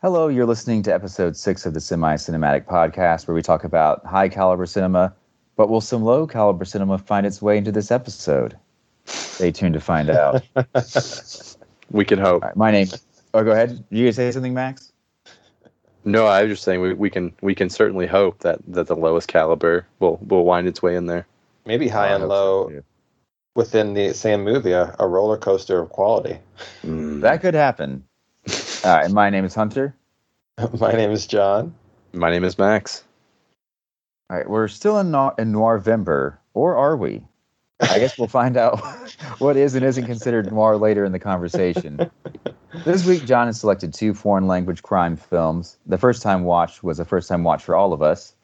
Hello, you're listening to episode six of the Semi Cinematic Podcast, where we talk about high caliber cinema, but will some low caliber cinema find its way into this episode? Stay tuned to find out. We can hope. All right, my name. Oh, go ahead. You gonna say something, Max? No, I was just saying we, we can we can certainly hope that, that the lowest caliber will will wind its way in there. Maybe high oh, I and hope so, low within the same movie, a, a roller coaster of quality. Mm. That could happen. All right, my name is Hunter. My name is John. My name is Max. All right, we're still in, no- in Noirvember, or are we? I guess we'll find out what is and isn't considered noir later in the conversation. This week, John has selected two foreign language crime films. The first time watch was a first time watch for all of us,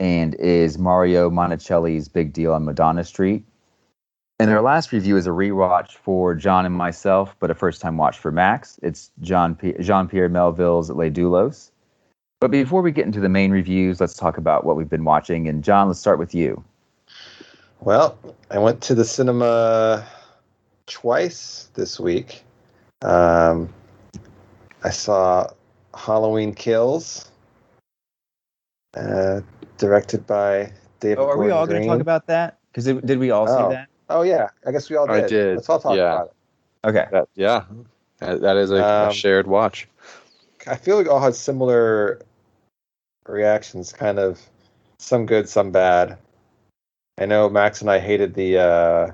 and is Mario Monicelli's Big Deal on Madonna Street. And our last review is a rewatch for John and myself, but a first time watch for Max. It's John P- Jean Pierre Melville's Les Doulos. But before we get into the main reviews, let's talk about what we've been watching. And John, let's start with you. Well, I went to the cinema twice this week. Um, I saw Halloween Kills, uh, directed by David. Oh, are we all going to talk about that? Because did we all Oh. see that? Oh yeah, I guess we all did. I did. did, Let's all talk yeah. about it. Okay. That yeah, that, that is a, a Um, shared watch. I feel like all had similar reactions, kind of some good, some bad. I know Max and I hated the uh,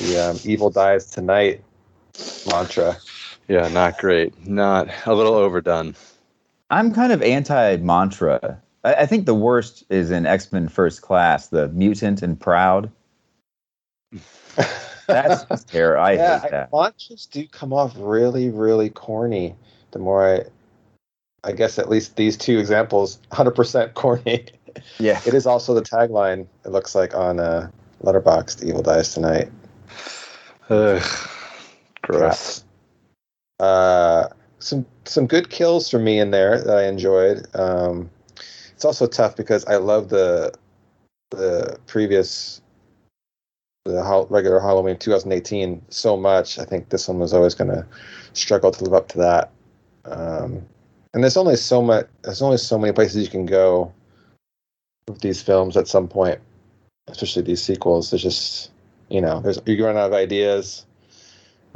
the um, "Evil dies tonight" mantra. Yeah, not great. Not a little overdone. I'm kind of anti mantra. I, I think the worst is in X Men First Class, the mutant and proud. That's just terrible. I yeah, hate that. mantras do come off really, really corny. The more I, I guess at least these two examples, 100% corny. Yeah. It is also the tagline. It looks like on uh, Letterboxd, "Evil dies tonight." Ugh, gross. Uh, some some good kills for me in there that I enjoyed. Um, it's also tough because I love the the previous the regular Halloween 2018 so much. I think this one was always going to struggle to live up to that. Um, and there's only so much. There's only so many places you can go with these films at some point, especially these sequels. There's just you know, there's you run out of ideas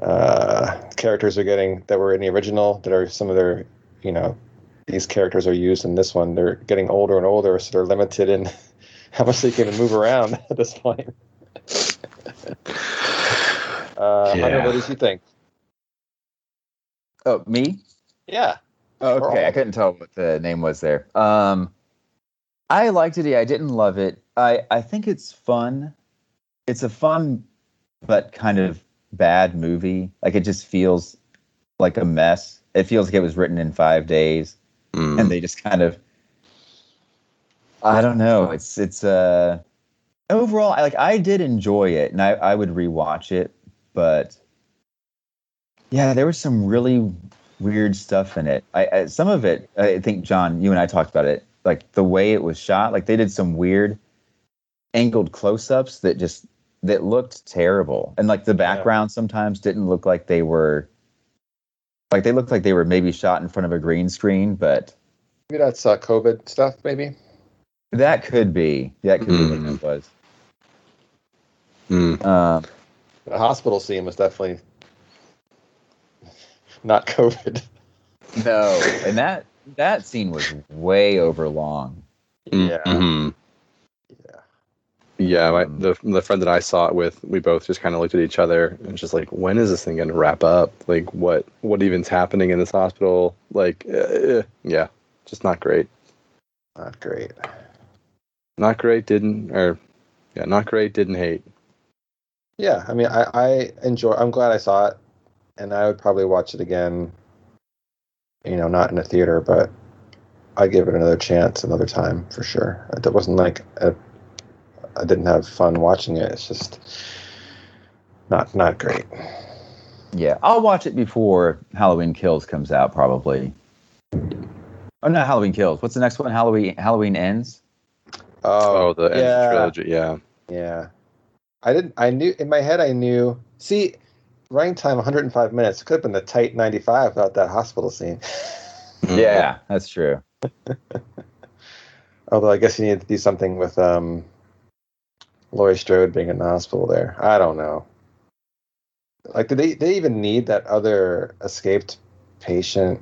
uh, characters are getting that were in the original that are some of their you know these characters are used in this one they're getting older and older so they're limited in how much they can move around at this point uh, Hunter, Yeah. what did you think Oh, me? yeah Oh, okay. all. I couldn't tell what the name was there. Um, I liked it. I didn't love it. I I think it's fun. It's a fun, but kind of bad movie. Like it just feels like a mess. It feels like it was written in five days. Mm. and they just kind of I don't know. It's it's uh overall I like I did enjoy it and I, I would rewatch it, but yeah, there was some really weird stuff in it. I, I some of it I think John, you and I talked about it, like the way it was shot, like they did some weird angled close-ups that just that looked terrible. And like the background sometimes didn't look like they were like they looked like they were maybe shot in front of a green screen, but maybe that's uh, covid stuff maybe That could be. That could be what Mm. it was. Mm. Um, the hospital scene was definitely not covid no, and that that scene was way over long. Yeah. Mhm. yeah Yeah, my, Um, the the friend that I saw it with, we both just kind of looked at each other and just like, when is this thing going to wrap up? Like, what what even's happening in this hospital? Like, uh, yeah, just not great. not great Not great. Didn't or yeah, not great. Didn't hate. Yeah, I mean, I, I enjoy. I'm glad I saw it, and I would probably watch it again. You know, not in a theater, but I'd give it another chance another time for sure. It wasn't like a, I didn't have fun watching it. It's just not not great. Yeah, I'll watch it before Halloween Kills comes out, probably. Oh, not Halloween Kills. What's the next one? Halloween Halloween Ends. Oh, oh the the yeah. trilogy. Yeah. Yeah, I didn't. I knew in my head. I knew. See, running time 105 minutes. Could have been a tight 95 without that hospital scene. Yeah, that's true. Although I guess you need to do something with um, Laurie Strode being in the hospital there. I don't know. Like, did they they even need that other escaped patient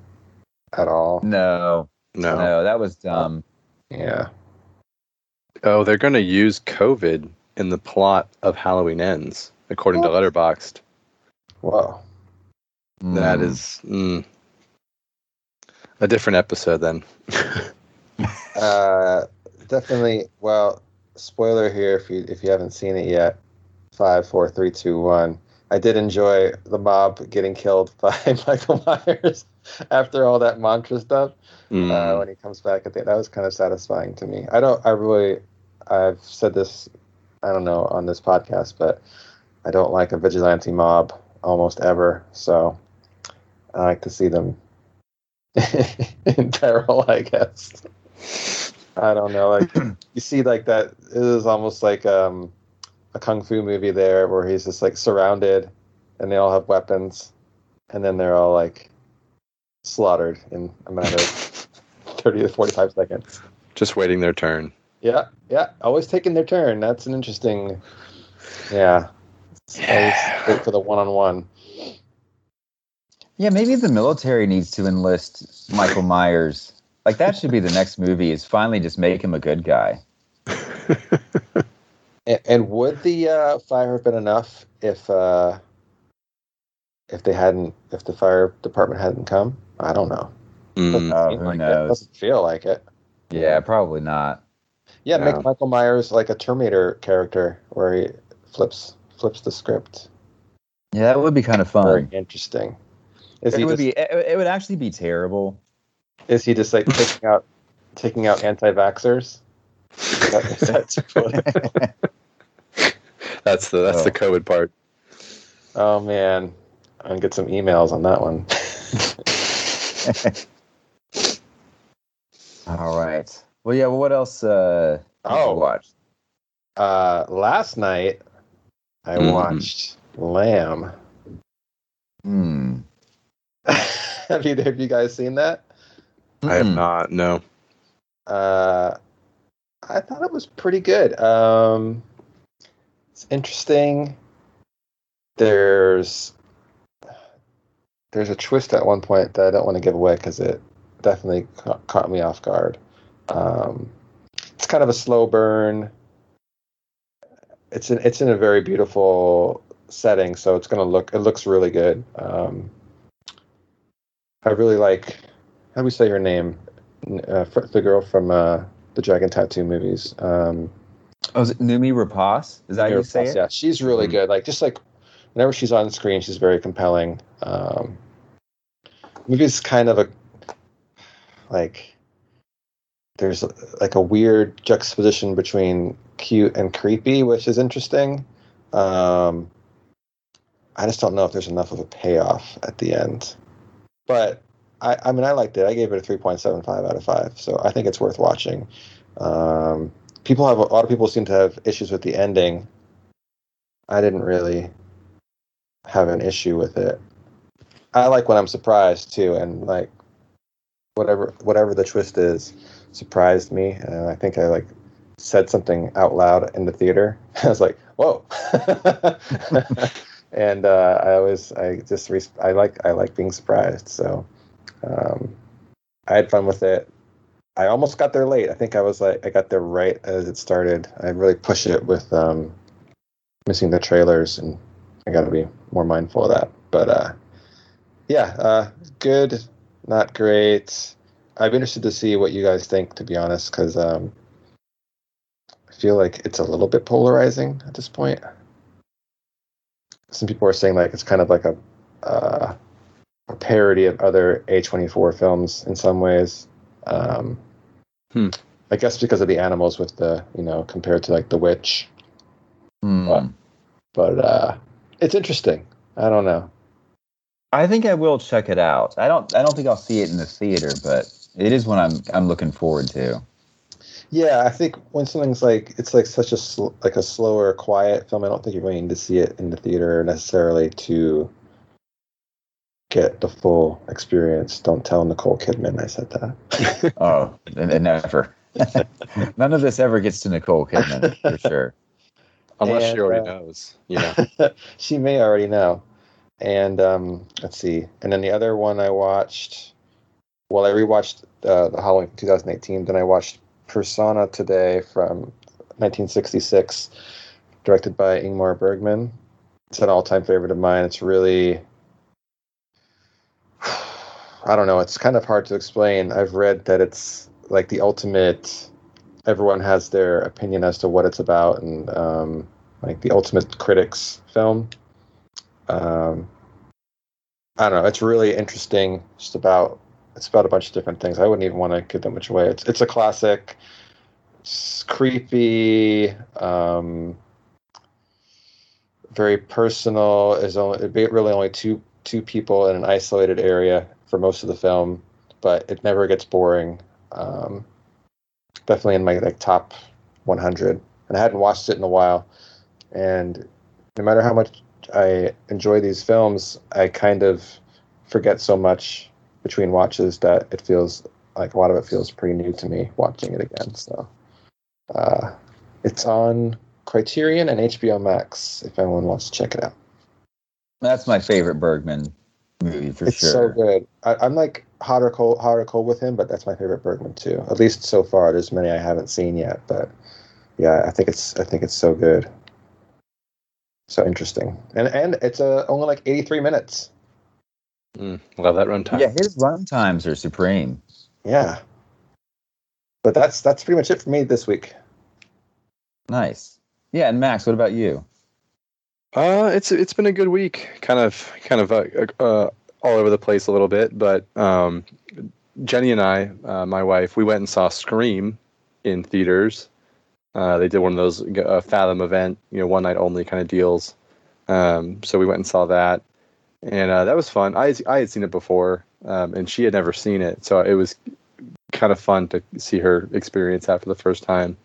at all? No, No. no, that was dumb. Yeah. Oh, they're going to use COVID in the plot of Halloween Ends, according to Letterboxd. Wow. That Mm. is mm, a different episode then. Uh, definitely. Well, spoiler here if you if you haven't seen it yet. Five, four, three, two, one. I did enjoy the mob getting killed by Michael Myers after all that mantra stuff. Mm. uh, when he comes back at the that was kind of satisfying to me. I don't I really I've said this I don't know on this podcast, but I don't like a vigilante mob almost ever. So I like to see them in peril, I guess. I don't know, like you see like that it is almost like um a kung fu movie there where he's just like surrounded and they all have weapons and then they're all like slaughtered in a matter of 30 to 45 seconds. Just waiting their turn. Yeah, yeah, always taking their turn. That's an interesting. Yeah, It's always great for the one-on-one. Yeah, maybe the military needs to enlist Michael Myers. Like that should be the next movie. Is finally just make him a good guy. And, and would the uh, fire have been enough if uh, if they hadn't if the fire department hadn't come? I don't know. Mm. Oh, Seem who like it. knows? Doesn't feel like it. Yeah, probably not. Yeah, Yeah. make Michael Myers like a Terminator character where he flips flips the script. Yeah, that would be kind of fun. Very interesting. Is It he would just, be. It, it would actually be terrible. is he just like taking out taking out anti-vaxxers? Is that- is That's the that's the Oh. COVID part. oh man, I'm gonna get some emails on that one. All right. Well, yeah. Well, what else? Uh, did you Oh. watch. Uh, last night I Mhm. watched Lamb. Hmm. have you have you guys seen that? I have not. No. Uh, I thought it was pretty good. Um, it's interesting. There's there's a twist at one point that I don't want to give away because it definitely ca- caught me off guard. Um, it's kind of a slow burn. It's in it's in a very beautiful setting, so it's gonna look it looks really good. Um, I really like how do we say her name? uh, the girl from uh, the Dragon Tattoo movies. Um, Oh, is it Noomi Rapace? Is that how you Mira say it? Yeah, she's really Mhm. good. Like just like whenever she's on screen, she's very compelling. Um, movie's kind of a like there's like a weird juxtaposition between cute and creepy, which is interesting. Um, I just don't know if there's enough of a payoff at the end, but I, I mean, I liked it. I gave it a three point seven five out of five, so I think it's worth watching. Um, people have a lot of people seem to have issues with the ending. I didn't really have an issue with it. I like when I'm surprised too, and like whatever whatever the twist is surprised me, and I think I like said something out loud in the theater. I was like, "Whoa!" and uh, I always I just I like I like being surprised, so um, I had fun with it. I almost got there late. I think I was like I got there right as it started. I really push it with um, missing the trailers, and I got to be more mindful of that. But uh, yeah, uh, good, not great. I'm interested to see what you guys think. To be honest, because um, I feel like it's a little bit polarizing at this point. Some people are saying like it's kind of like a uh, a parody of other A24 films in some ways. Um, Hmm. I guess because of the animals with the you know compared to like The Witch, Hmm. What? but uh, it's interesting. I don't know. I think I will check it out. I don't. I don't think I'll see it in the theater, but it is one I'm. I'm looking forward to. Yeah, I think when something's like it's like such a sl- like a slower, quiet film, I don't think you're going to see it in the theater necessarily to get the full experience. Don't tell Nicole Kidman I said that. oh, and, and never. None of this ever gets to Nicole Kidman for sure. Unless And, she already uh, knows, you know. she may already know. And um, let's see. And then the other one I watched, well, I rewatched uh, the Halloween 2018. Then I watched Persona today from 1966, directed by Ingmar Bergman. It's an all-time favorite of mine. It's really, I don't know. It's kind of hard to explain. I've read that it's like the ultimate. Everyone has their opinion as to what it's about, and um, like the ultimate critics film. Um, I don't know. It's really interesting. Just about it's about a bunch of different things. I wouldn't even want to give that much away. It's it's a classic. It's creepy. Um, very personal. Is only be really only two two people in an isolated area for most of the film, but it never gets boring. Um, definitely in my like top 100, and I hadn't watched it in a while. And no matter how much I enjoy these films, I kind of forget so much between watches that it feels like a lot of it feels pretty new to me watching it again. So uh, it's on Criterion and HBO Max if anyone wants to check it out. That's my favorite Bergman movie for it's sure. so good. I, I'm like hot or cold, hot or cold with him, but that's my favorite Bergman too. At least so far. There's many I haven't seen yet, but yeah, I think it's I think it's so good, so interesting, and and it's uh, only like 83 minutes. Mm, love that runtime. Yeah, his run times are supreme. Yeah, but that's that's pretty much it for me this week. Nice. Yeah, and Max, what about you? Uh, it's it's been a good week. Kind of kind of uh, uh, all over the place a little bit, but um, Jenny and I, uh, my wife, we went and saw Scream in theaters. Uh, they did one of those uh, Fathom event, you know, one night only kind of deals. Um, so we went and saw that, and uh, that was fun. I I had seen it before, um, and she had never seen it, so it was kind of fun to see her experience that for the first time.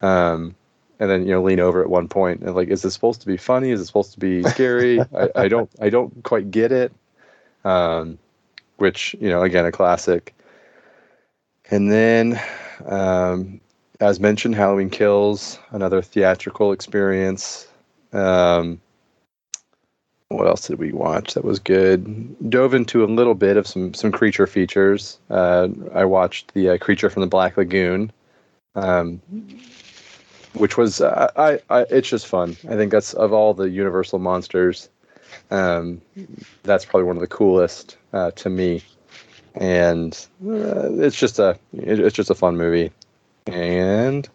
Um, and then you know lean over at one point and like, is this supposed to be funny? Is it supposed to be scary? I, I don't I don't quite get it. Um, which you know again a classic. And then, um, as mentioned, Halloween Kills, another theatrical experience. Um, what else did we watch that was good? Dove into a little bit of some some creature features. Uh, I watched the uh, Creature from the Black Lagoon, um, which was uh, I, I it's just fun. I think that's of all the Universal monsters, um, that's probably one of the coolest uh, to me, and uh, it's just a it, it's just a fun movie. And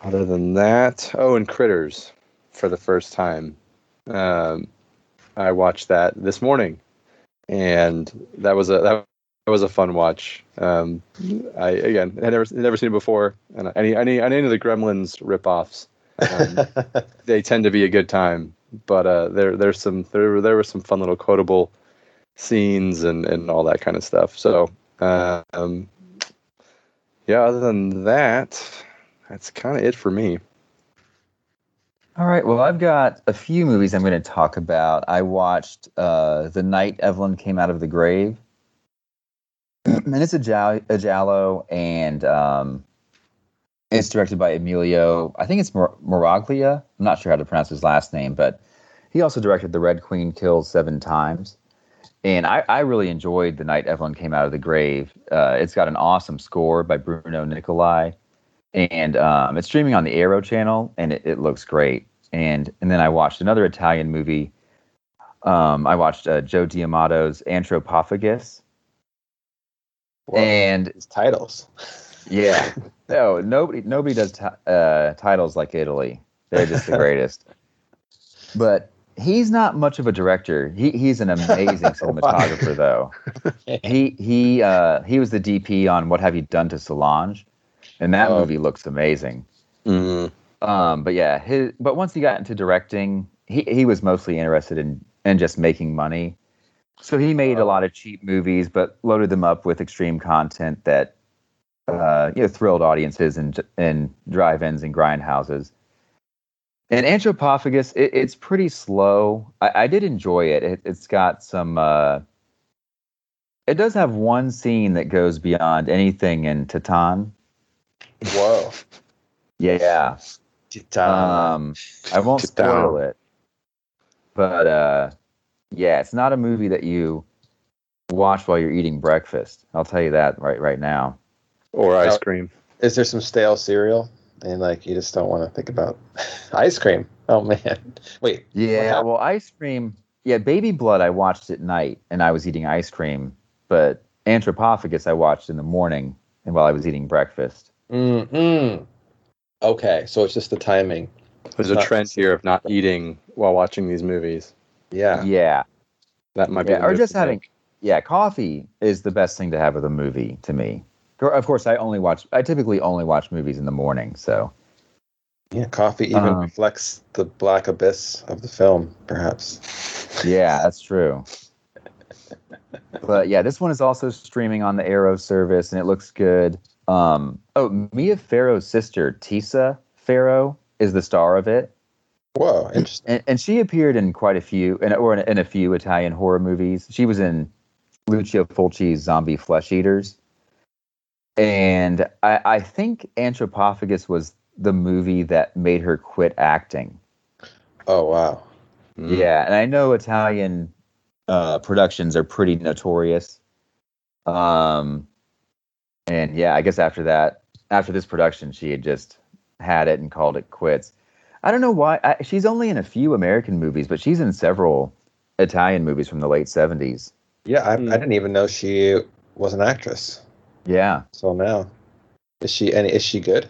other than that, oh, and Critters for the first time. Um, I watched that this morning, and that was a that was a fun watch. Um, I again had never never seen it before, and any any any of the Gremlins ripoffs, um, they tend to be a good time. But uh, there there's some there there were some fun little quotable scenes and and all that kind of stuff. So um, yeah, other than that, that's kind of it for me. All right. Well, I've got a few movies I'm going to talk about. I watched uh, The Night Evelyn Came Out of the Grave. and it's a, a giallo, and um, it's directed by Emilio. I think it's Mor- Moraglia. I'm not sure how to pronounce his last name, but he also directed The Red Queen Kills Seven Times. And I, I really enjoyed The Night Evelyn Came Out of the Grave. Uh, it's got an awesome score by Bruno Nicolai and um, it's streaming on the Arrow channel, and it, it looks great. And and then I watched another Italian movie. Um, I watched uh, Joe D'Amato's Anthropophagus, and these titles. yeah, no, nobody nobody does ti uh, titles like Italy. They're just the greatest. But he's not much of a director. He he's an amazing cinematographer, though. He he uh, he was the DP on What Have You Done to Solange, and that Oh. movie looks amazing. Mm. Um, but yeah, his but once he got into directing, he he was mostly interested in in just making money. So he made a lot of cheap movies, but loaded them up with extreme content that uh, you know thrilled audiences and and drive-ins and grindhouses. And Anthropophagus, it, it's pretty slow. I, I did enjoy it. it. It's got some. Uh, it does have one scene that goes beyond anything in Titane. Whoa. Yeah. Um, I won't Titane. spoil it, but uh, yeah, it's not a movie that you watch while you're eating breakfast. I'll tell you that right right now. Or ice Oh. cream. Is there some stale cereal? And like you just don't want to think about ice cream. Oh man. Wait. Yeah, well, ice cream. Yeah, Baby Blood. I watched at night, and I was eating ice cream. But Anthropophagus, I watched in the morning, and while I was eating breakfast. Mm-mm. Okay, so it's just the timing. There's a Not- trend here of not eating while watching these movies. Yeah. Yeah, That might be. yeah, the or just thing. having. Yeah, coffee is the best thing to have with a movie to me. Of course, I only watch. I typically only watch movies in the morning. So Yeah, coffee even Um, reflects the black abyss of the film, perhaps. yeah, that's true. but yeah, this one is also streaming on the Arrow service, and it looks good. Um, oh, Mia Farrow's sister, Tisa Farrow, is the star of it. Whoa, interesting. and, and she appeared in quite a few, in, or in, in a few Italian horror movies. She was in Lucio Fulci's Zombie Flesh Eaters, and I, I think Anthropophagus was the movie that made her quit acting. Oh wow. Mm. Yeah, and I know Italian uh, productions are pretty notorious. Um, and yeah, I guess after that, after this production, she had just had it and called it quits. I don't know why. I, she's only in a few American movies, but she's in several Italian movies from the late seventies. Yeah, I, Hmm. I didn't even know she was an actress. Yeah, So now, is she any? Is she good?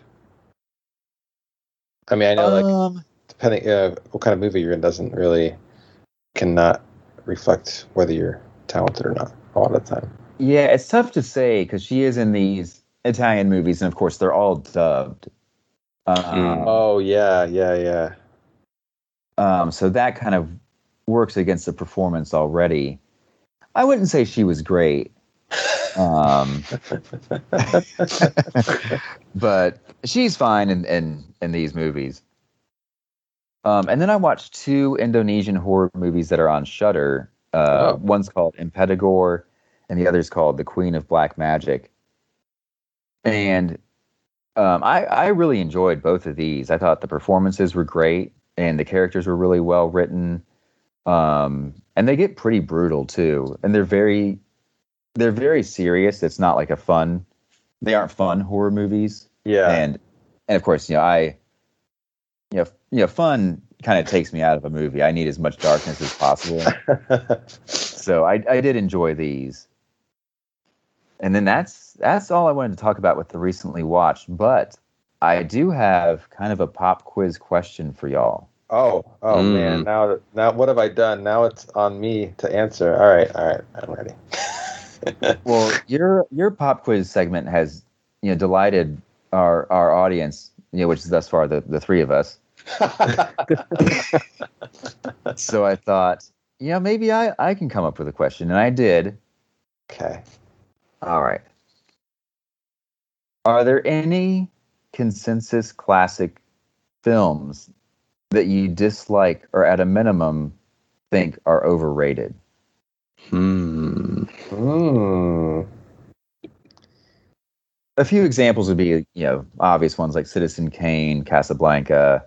I mean, I know like um, depending uh, what kind of movie you're in doesn't really cannot reflect whether you're talented or not a lot of the time. Yeah, it's tough to say because she is in these Italian movies, and of course they're all dubbed. Um, Oh yeah, yeah, yeah. Um, so that kind of works against the performance already. I wouldn't say she was great, um, but she's fine in, in, in these movies. Um, and then I watched two Indonesian horror movies that are on Shudder. Uh, Oh. One's called Impetigore, and the other is called The Queen of Black Magic. And um, I, I really enjoyed both of these. I thought the performances were great and the characters were really well written. Um, and they get pretty brutal too. And they're very they're very serious. It's not like a fun they aren't fun horror movies. Yeah. And and of course, you know, I you know, you know, fun kind of takes me out of a movie. I need as much darkness as possible. so I I did enjoy these. And then that's that's all I wanted to talk about with the recently watched. But I do have kind of a pop quiz question for y'all. oh, oh Mm. man. Now, now, what have I done? Now it's on me to answer. All right, all right. I'm ready. Well, your your pop quiz segment has you know delighted our our audience, you know, which is thus far the the three of us. So I thought, you know, maybe I I can come up with a question, and I did. okay. All right. Are there any consensus classic films that you dislike or at a minimum think are overrated? Hmm. Hmm. A few examples would be, you know, obvious ones like Citizen Kane, Casablanca.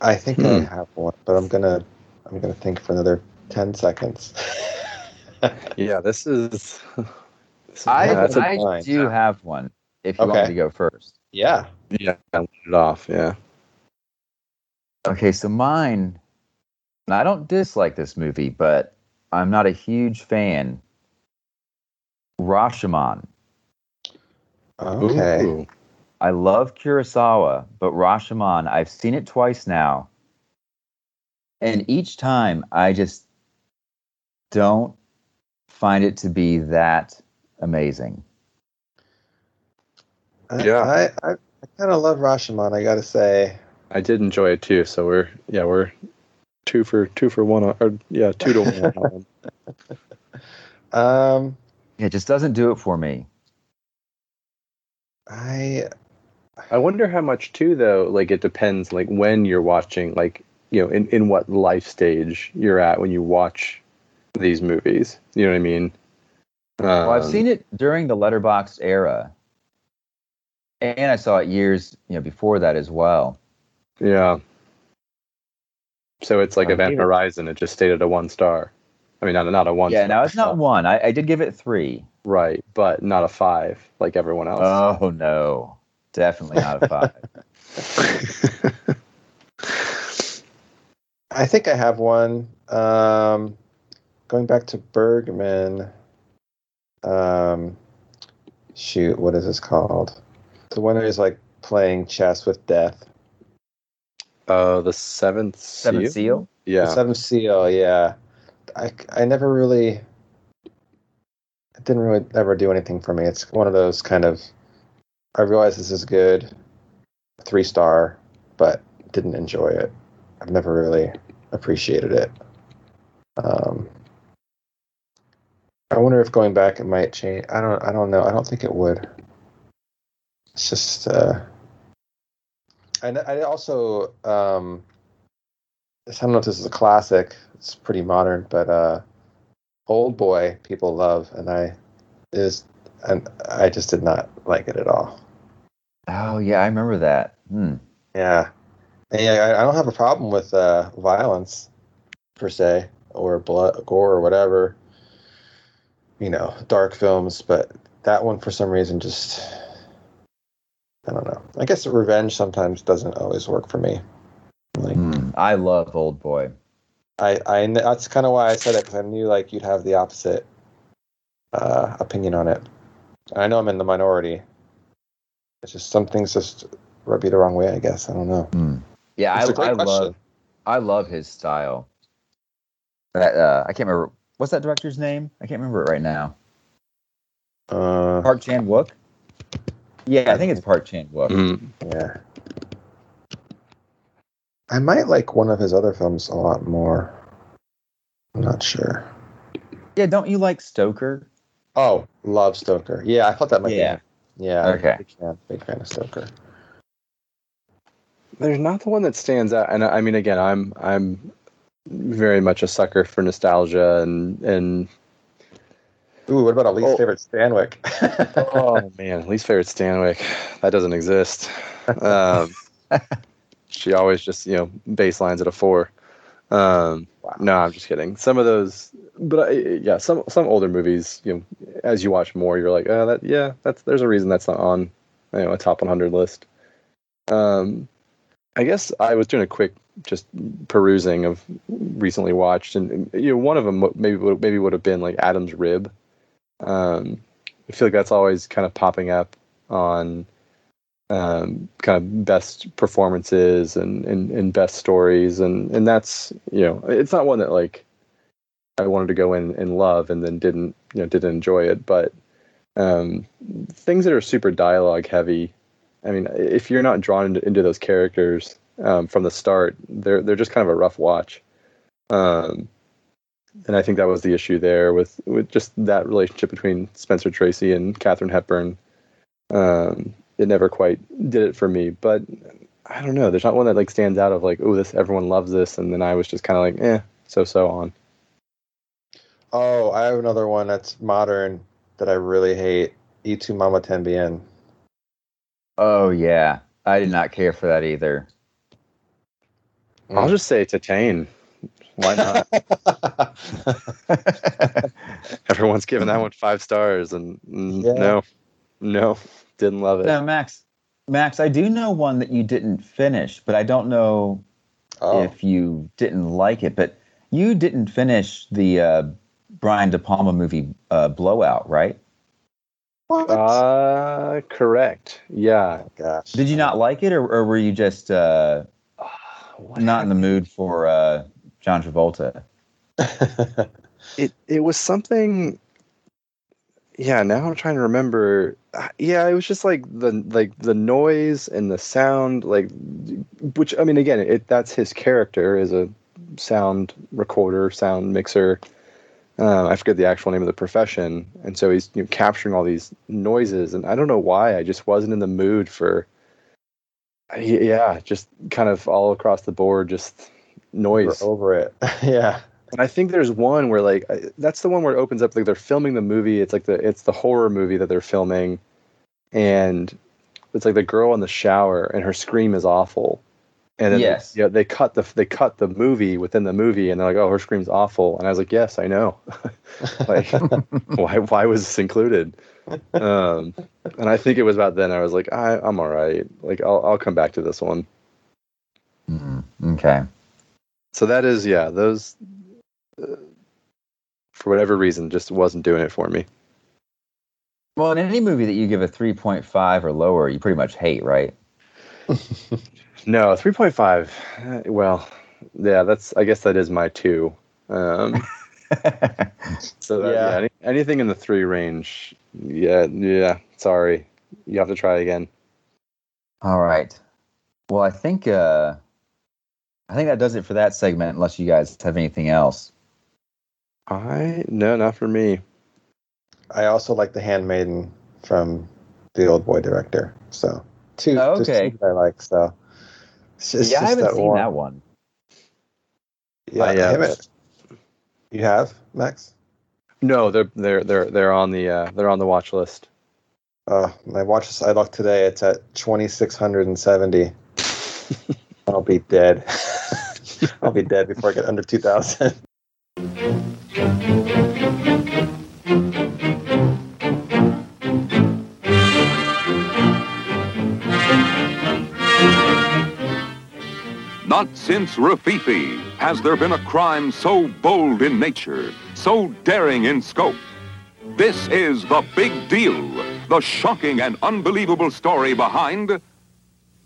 I think I Hmm. have one, but I'm gonna I'm gonna think for another ten seconds. Yeah, this is. this is- I, yeah, that's a- I fine. do have one. If you want me to go first. yeah. yeah, I let it off. Yeah. Okay, so mine. and I don't dislike this movie, but I'm not a huge fan. Rashomon. Okay. Ooh. I love Kurosawa, but Rashomon, I've seen it twice now. And each time I just don't find it to be that amazing. Yeah. I I, I kind of love Rashomon. I gotta say. I did enjoy it too. So we're yeah we're two for two for one on- or yeah two to one. on one. Um, It just doesn't do it for me. I I wonder how much too, though. Like it depends, like when you're watching, like you know, in in what life stage you're at when you watch these movies. You know what I mean? Um, Well, I've seen it during the Letterboxd era, and I saw it years you know before that as well. Yeah. So it's like I Event gave it- Horizon. It just stayed at a one star. I mean, not not a one. yeah, star, now it's not one. I, I did give it three. right, but not a five like everyone else. Oh no, definitely not a five. I think I have one. Um, going back to Bergman. Um, shoot, what is this called? The one where he's like playing chess with death. Uh, the seventh Seventh seal. Seal. Yeah. The Seventh Seal, yeah. I, I never really, it didn't really ever do anything for me. It's one of those kind of, I realize this is good, three star, but didn't enjoy it. I've never really appreciated it. Um, I wonder if going back it might change. I don't. I don't know. I don't think it would. It's just. Uh, and I also. Um, I don't know if this is a classic. It's pretty modern, but uh, Old Boy people love, and I is, and I just did not like it at all. Oh yeah, I remember that. Hmm. Yeah, and yeah, I, I don't have a problem with uh, violence per se or blood, gore, or whatever. You know, dark films, but that one for some reason just I don't know. I guess revenge sometimes doesn't always work for me. Like Hmm. I love Old Boy. I, I kn- that's kind of why I said it because I knew like you'd have the opposite uh, opinion on it. I know I'm in the minority. It's just some things just rub you the wrong way. I guess I don't know. Hmm. Yeah, It's I, a great I love I love his style. That uh, I can't remember what's that director's name. I can't remember it right now. Uh, Park Chan Wook. Yeah, I think it's Park Chan Wook. Mhm. yeah. I might like one of his other films a lot more. I'm not sure. Yeah, don't you like Stoker? Oh, love Stoker. Yeah, I thought that might Yeah. be. Yeah. I'm Okay. Big fan, big fan of Stoker. There's not the one that stands out, and I I mean, again, I'm I'm very much a sucker for nostalgia and and Ooh, what about a least Oh. favorite Stanwyck? oh man, least favorite Stanwyck, That doesn't exist. Um, she always just you know baselines at a four. Um, Wow. No, I'm just kidding. Some of those, but I, yeah, some some older movies. You know, as you watch more, you're like, oh, that yeah, that's there's a reason that's not on you know a top 100 list. Um, I guess I was doing a quick just perusing of recently watched, and, you know, one of them maybe maybe would have been like Adam's Rib. Um, I feel like that's always kind of popping up on um, kind of best performances and, and, and best stories, and and that's you know, it's not one that like I wanted to go in and love and then didn't you know didn't enjoy it, but um, things that are super dialogue heavy. I mean, if you're not drawn into, into those characters um, from the start, they're they're just kind of a rough watch. Um, and I think that was the issue there with with just that relationship between Spencer Tracy and Katharine Hepburn. Um, it never quite did it for me, but I don't know. There's not one that like stands out of like, oh, this everyone loves this, and then I was just kind of like, eh, so so on. Oh, I have another one that's modern that I really hate. E tu Mama Tambien. Oh yeah, I did not care for that either. I'll just say Titane. Why not? Everyone's giving that one five stars, and mm, Yeah. no, no, didn't love it. now, Max, Max, I do know one that you didn't finish, but I don't know oh, if you didn't like it. But you didn't finish the uh, Brian De Palma movie uh, Blowout, right? what? Uh, correct. Yeah. oh, gosh. Did you not like it, or, or were you just uh, What not in the mood for uh, John Travolta? it it was something yeah now i'm trying to remember. Uh, yeah it was just like the like the noise and the sound like which i mean again it that's his character as a sound recorder sound mixer. Um, i forget the actual name of the profession. And so he's you know, capturing all these noises. And i don't know why i just wasn't in the mood for yeah, just kind of all across the board, just noise. We're over it. yeah. And I think there's one where like that's the one where it opens up like they're filming the movie. It's like the it's the horror movie that they're filming, and it's like the girl in the shower and her scream is awful. And then Yes. yeah, they cut the they cut the movie within the movie, and they're like, "Oh, her scream's awful," and I was like, "Yes, I know." like, why why was this included? Um, and I think it was about then I was like, I, "I'm all right. Like, I'll I'll come back to this one." Mm, okay. So that is yeah, those uh, for whatever reason just wasn't doing it for me. Well, in any movie that you give a 3.5 or lower, you pretty much hate, right? No, three point five. Uh, well, yeah, that's I guess that is my two. Um, so that, Yeah. yeah, any, anything in the three range. Yeah, yeah. Sorry, you have to try again. All right. Well, I think uh, I think that does it for that segment. Unless you guys have anything else. I no, not for me. I also like The Handmaiden from the old boy director. So two, Oh, okay. two that I like. So it's just, yeah, I just haven't that seen one. that one. Yeah, I, uh, him you have Max. No, they're they're they're they're on the uh, they're on the watch list. Uh, my watch list. I looked today. It's at twenty six hundred and seventy. I'll be dead. I'll be dead before I get under two thousand. Not since Rififi has there been a crime so bold in nature, so daring in scope. This is the big deal, the shocking and unbelievable story behind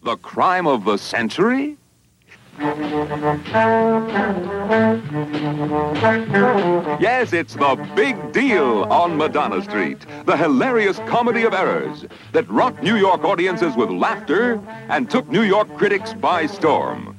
the crime of the century? Yes, it's the big deal on Madonna Street, the hilarious comedy of errors that rocked New York audiences with laughter and took New York critics by storm.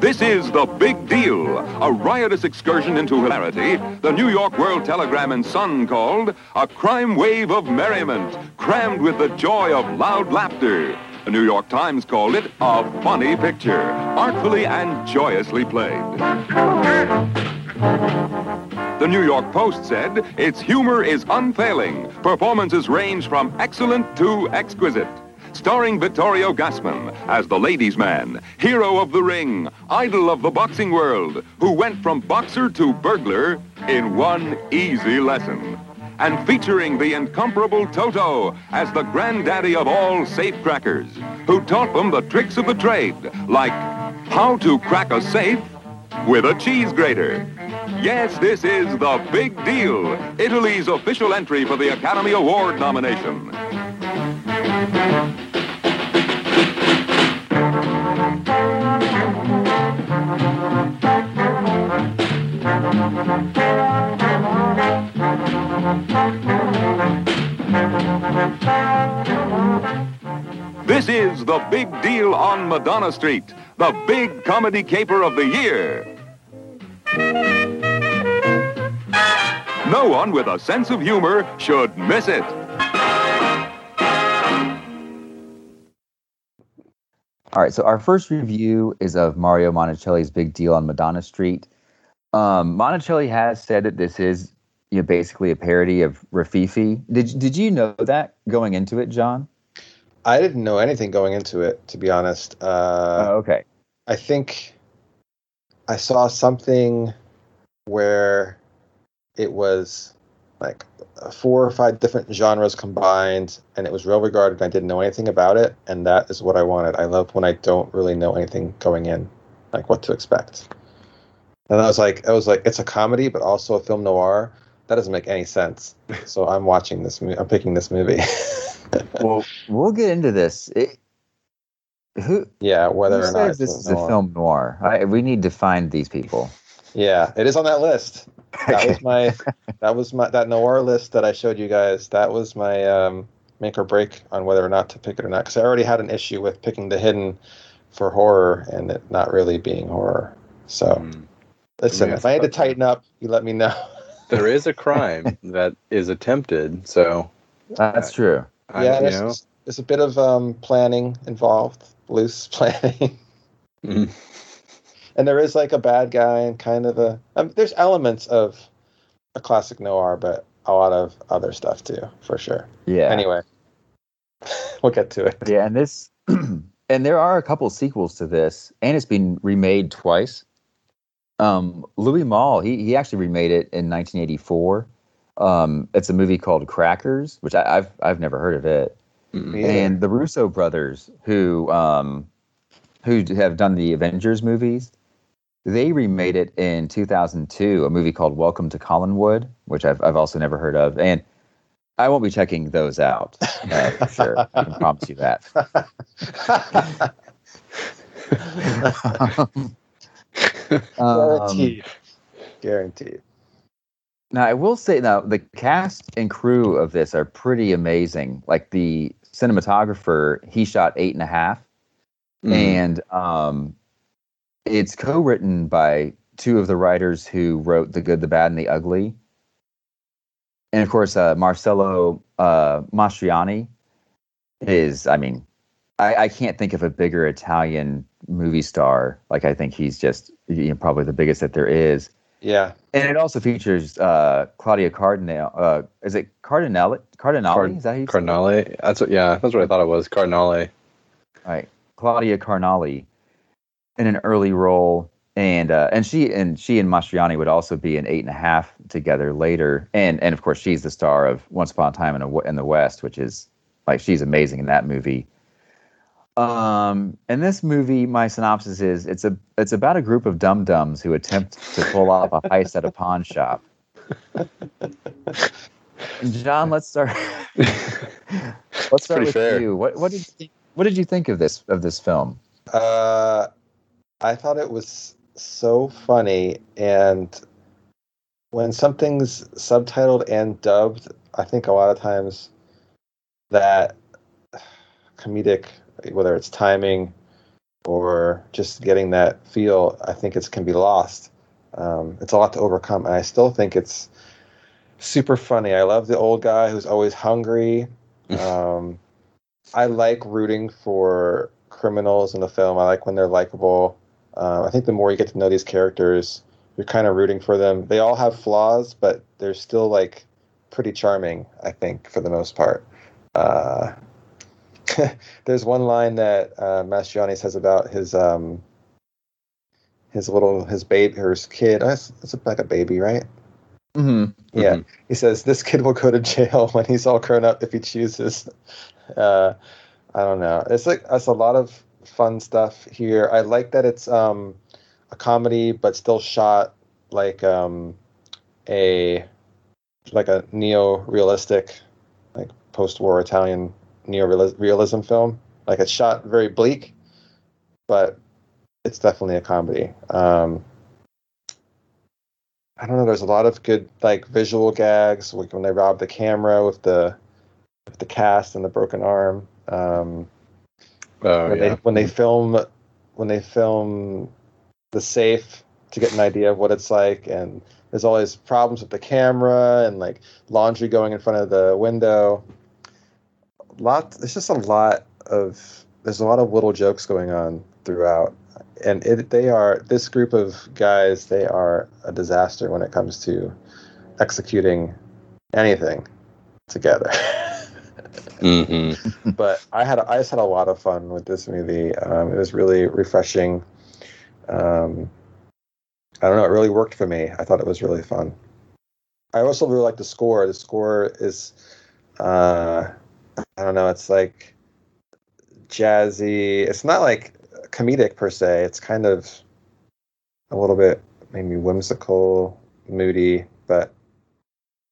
This is The Big Deal, a riotous excursion into hilarity the New York World Telegram and Sun called a crime wave of merriment, crammed with the joy of loud laughter. The New York Times called it a funny picture, artfully and joyously played. The New York Post said its humor is unfailing. Performances range from excellent to exquisite. Starring Vittorio Gassman as the ladies' man, hero of the ring, idol of the boxing world, who went from boxer to burglar in one easy lesson. And featuring the incomparable Toto as the granddaddy of all safecrackers, who taught them the tricks of the trade, like how to crack a safe with a cheese grater. Yes, this is the big deal. Italy's official entry for the Academy Award nomination. This is the big deal on Madonna Street, the big comedy caper of the year. No one with a sense of humor should miss it. All right, so our first review is of Mario Monicelli's Big Deal on Madonna Street. Um, Monicelli has said that this is you know, basically a parody of Rififi. Did did you know that going into it, John? I didn't know anything going into it, to be honest. Uh, oh, okay. I think I saw something where it was like four or five different genres combined, and it was well regarded. And I didn't know anything about it, and that is what I wanted. I love when I don't really know anything going in, like what to expect. And I was like, I was like, it's a comedy, but also a film noir. That doesn't make any sense. So I'm watching this. movie. I'm picking this movie. Well, we'll get into this. It, who, yeah, whether who or not this is a film noir? I, we need to find these people. Yeah, it is on that list. that was my that was my that noir list that I showed you guys. That was my um, make or break on whether or not to pick it or not because I already had an issue with picking the hidden for horror and it not really being horror. So Mm. listen, Yeah, if I had to tighten up, you let me know. There is a crime that is attempted, so That's true. I, yeah, you there's, there's a bit of um, planning involved, loose planning. mm, and there is like a bad guy and kind of a um, there's elements of a classic noir but a lot of other stuff too for sure Yeah. anyway we'll get to it Yeah, and this, and there are a couple sequels to this, and it's been remade twice. Um, Louis Malle, he he actually remade it in 1984. Um, it's a movie called Crackers, which I, I've I've never heard of it. mm. Yeah. And the Russo brothers, who um, who have done the Avengers movies, they remade it in 2002, a movie called Welcome to Collinwood, which I've I've also never heard of, and I won't be checking those out uh, for sure. I can promise you that. Um, guaranteed guaranteed now I will say now the cast and crew of this are pretty amazing. Like the cinematographer, he shot eight and a half, Mm. and um, it's co-written by two of the writers who wrote The Good, the Bad, and the Ugly, and of course uh, Marcello uh, Mastroianni is. I mean, I, I can't think of a bigger Italian movie star. Like I think he's just you know, probably the biggest that there is. yeah And it also features uh, Claudia Cardinale. Uh, is it Cardinale? Cardinale? Card- is that how you it? Cardinale. That's what. Yeah, that's what I thought it was. Cardinale. Right, Claudia Cardinale in an early role, and uh, and she and she and Mastroianni would also be in Eight and a Half together later, and and of course she's the star of Once Upon a Time in, a, in the West, which is like she's amazing in that movie. Um, and this movie, my synopsis is it's a it's about a group of dum dums who attempt to pull off a heist at a pawn shop. John, let's start. let's start with fair. you. What what did you think, what did you think of this of this film? uh i thought it was so funny and when something's subtitled and dubbed i think a lot of times that comedic whether it's timing or just getting that feel i think it can be lost. Um, it's a lot to overcome and i still think it's super funny. I love the old guy who's always hungry. Um, i like rooting for criminals in the film. I like when they're likable. Uh, i think the more you get to know these characters you're kind of rooting for them. They all have flaws but they're still like pretty charming i think for the most part. Uh, there's one line that uh, Mastroianni says about his um, his little his baby or his kid. Oh, it's, it's like a baby, right? Mm-hmm. Yeah. Mhm. He says this kid will go to jail when he's all grown up if he chooses. Uh, I don't know. It's like it's a lot of fun stuff here. I like that it's um, a comedy but still shot like um, a like a neo-realistic, like post-war Italian neo-realism film. Like it's shot very bleak, but it's definitely a comedy. Um, I don't know. There's a lot of good like visual gags, like when they rob the camera with the with the cast and the broken arm. Um, Oh when yeah. they when they film when they film the safe to get an idea of what it's like, and there's always problems with the camera and like laundry going in front of the window. Lot. There's just a lot of there's a lot of little jokes going on throughout. And it, they are this group of guys they are a disaster when it comes to executing anything together. Hmm but i had I just had a lot of fun with this movie. Um, it was really refreshing. Um, i don't know it really worked for me. I thought it was really fun. I also really like the score. The score is uh, i don't know it's like jazzy it's not like comedic per se. It's kind of a little bit maybe whimsical, moody, but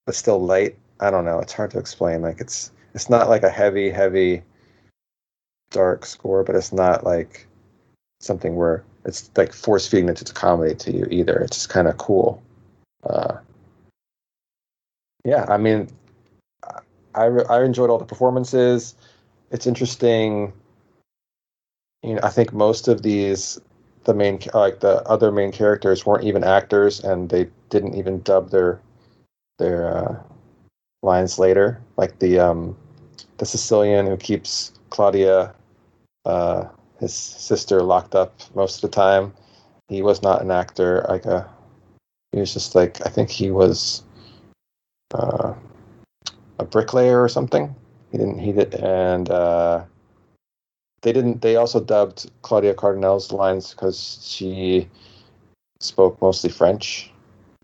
but still light. I don't know. It's hard to explain. Like it's it's not like a heavy, heavy, dark score, but it's not like something where it's like force feeding it to comedy to you either. It's just kind of cool. Uh, yeah, I mean, I I enjoyed all the performances. It's interesting. You know, I think most of these, the main like the other main characters weren't even actors, and they didn't even dub their their uh, lines later. Like the um, the Sicilian who keeps Claudia, uh, his sister, locked up most of the time. He was not an actor. Like a, he was just like I think he was uh, a bricklayer or something. He didn't. He did, and uh, they didn't. They also dubbed Claudia Cardinale's lines because she spoke mostly French.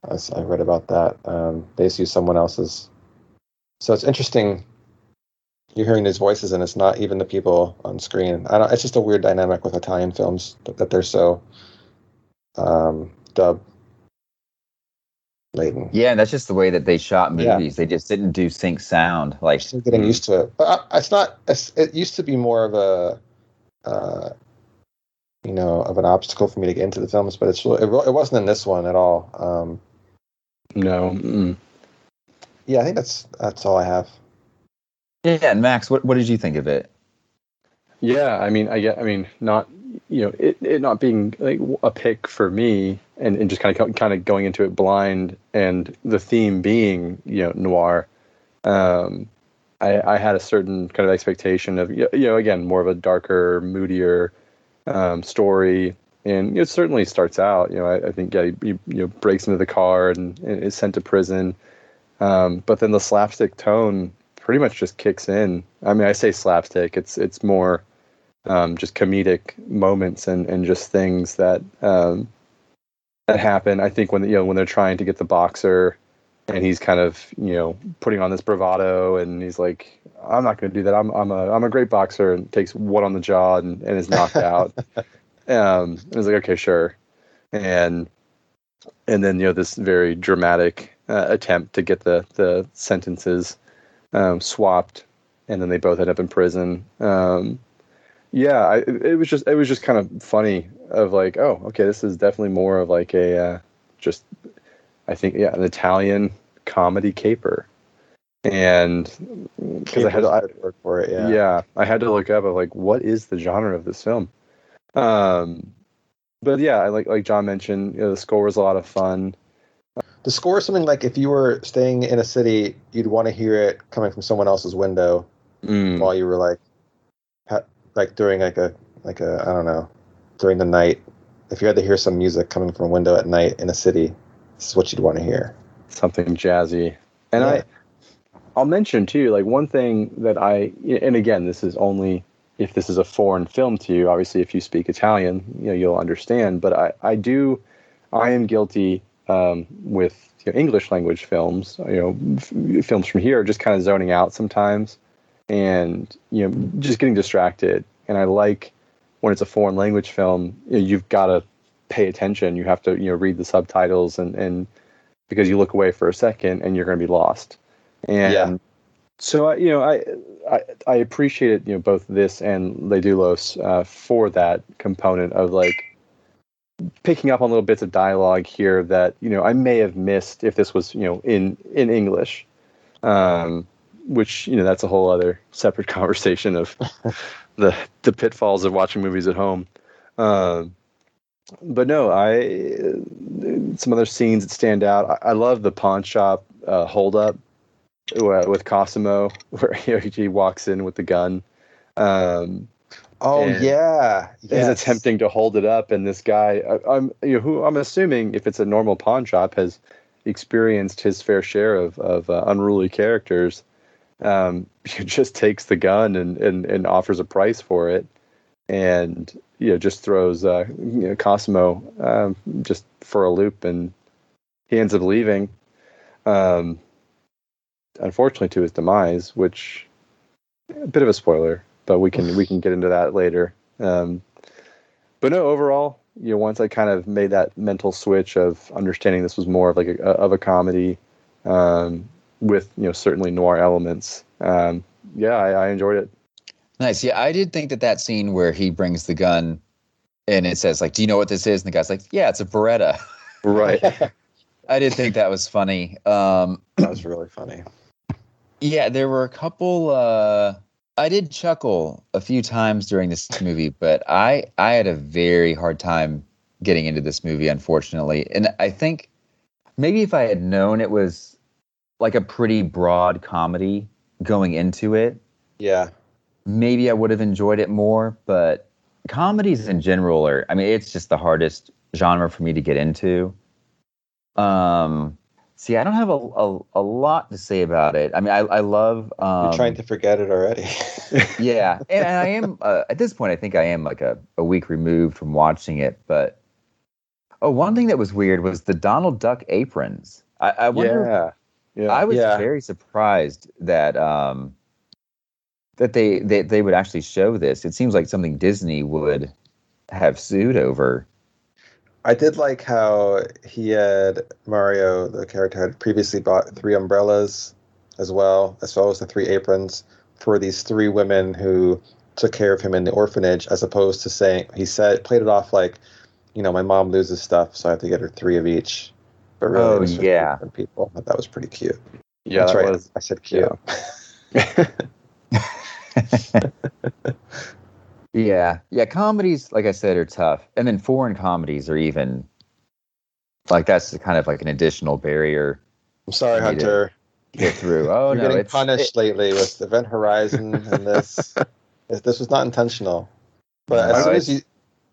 As I read about that, um, they just used someone else's. So it's interesting. You're hearing these voices, and it's not even the people on screen. I don't. It's just a weird dynamic with Italian films that, that they're so um, dub laden. Yeah, and that's just the way that they shot Yeah. movies. They just didn't do sync sound. Like still getting used to it. But I, it's not. It's, it used to be more of a, uh, you know, of an obstacle for me to get into the films. But it's really, it, it wasn't in this one at all. Um, No. mm. yeah, I think that's that's all I have. yeah, and Max, what what did you think of it? Yeah, I mean, I get. I mean, not you know, it, it not being like a pick for me, and, and just kind of kind of going into it blind, and the theme being you know noir. Um, I, I had a certain kind of expectation of you know again more of a darker, moodier um, story, and it certainly starts out. You know, I, I think yeah, he, you know breaks into the car and, and is sent to prison, um, but then the slapstick tone pretty much just kicks in. I mean, I say slapstick; it's it's more um, just comedic moments and, and just things that um, that happen. I think when you know when they're trying to get the boxer, and he's kind of you know putting on this bravado, and he's like, "I'm not going to do that. I'm I'm a I'm a great boxer," and takes one on the jaw and, and is knocked out. um, and it's like, okay, sure, and and then you know this very dramatic uh, attempt to get the the sentences um, swapped, and then they both end up in prison. Um, yeah, I, it was just it was just kind of funny of like, oh, okay, this is definitely more of like a uh, just I think yeah, an Italian comedy caper, and because I had to, I, Caper's for it. Yeah. yeah. I had to look up of like what is the genre of this film. Um, but yeah, I like like John mentioned, you know, the score was a lot of fun. The score is something like if you were staying in a city, you'd want to hear it coming from someone else's window Mm, while you were like, like during like a like a I don't know, during the night. If you had to hear some music coming from a window at night in a city, this is what you'd want to hear. something jazzy, and I I'll mention too, like one thing that I, and again, this is only if this is a foreign film to you. Obviously, if you speak Italian, you know you'll understand. But I, I do, I am guilty um, with you know, English language films. You know, f- films from here, just kind of zoning out sometimes, and you know, just getting distracted. And I like when it's a foreign language film, you know, you've got to pay attention. You have to, you know, read the subtitles and and because you look away for a second and you're going to be lost. And Yeah. so I, you know, I, I I appreciated you know both this and Le Doulos uh, for that component of like picking up on little bits of dialogue here that you know I may have missed if this was you know in in English, um, which you know that's a whole other separate conversation of the the pitfalls of watching movies at home. Um, but no, I some other scenes that stand out. I, I love the pawn shop uh, hold up with Cosimo, where he walks in with the gun. Um, Oh yeah, is yes. attempting to hold it up, and this guy, I, I'm you know, who I'm assuming if it's a normal pawn shop has experienced his fair share of of uh, unruly characters. Um, just takes the gun and, and and offers a price for it, and you know just throws uh, you know Cosimo um, just for a loop, and he ends up leaving. Um, unfortunately, to his demise, which a bit of a spoiler, but we can we can get into that later. Um, but no, overall, you know, once I kind of made that mental switch of understanding this was more of like a, of a comedy um, with you know certainly noir elements. Um, yeah, I, I enjoyed it. Nice. Yeah, I did think that that scene where he brings the gun and it says like, "Do you know what this is?" And the guy's like, "Yeah, it's a Beretta." Right. I did think that was funny. Um, That was really funny. yeah, there were a couple. Uh, I did chuckle a few times during this movie, but I I had a very hard time getting into this movie, unfortunately. And I think maybe if I had known it was like a pretty broad comedy going into it, Yeah. maybe I would have enjoyed it more. But comedies in general are, I mean, it's just the hardest genre for me to get into. Um, see, I don't have a, a, a lot to say about it. I mean, I, I love. Um, You're trying to forget it already. yeah, and, and I am uh, at this point. I think I am like a, a week removed from watching it. But oh, one thing that was weird was the Donald Duck aprons. I, I wonder. Yeah. Yeah. I was Yeah. very surprised that um, that they, they they would actually show this. It seems like something Disney would have sued over. I did like how he had Mario, the character, had previously bought three umbrellas as well, as well as the three aprons for these three women who took care of him in the orphanage, as opposed to saying he said played it off like, you know, my mom loses stuff, so I have to get her three of each. But really, Oh, yeah. people. Thought that was pretty cute. yeah, That's that right. was I said cute. Yeah, yeah. Comedies, like I said, are tough, and then foreign comedies are even like that's kind of like an additional barrier I'm sorry, Hunter. get through. Oh You're no, getting punished lately with Event Horizon and this. this this was not intentional. But as soon as you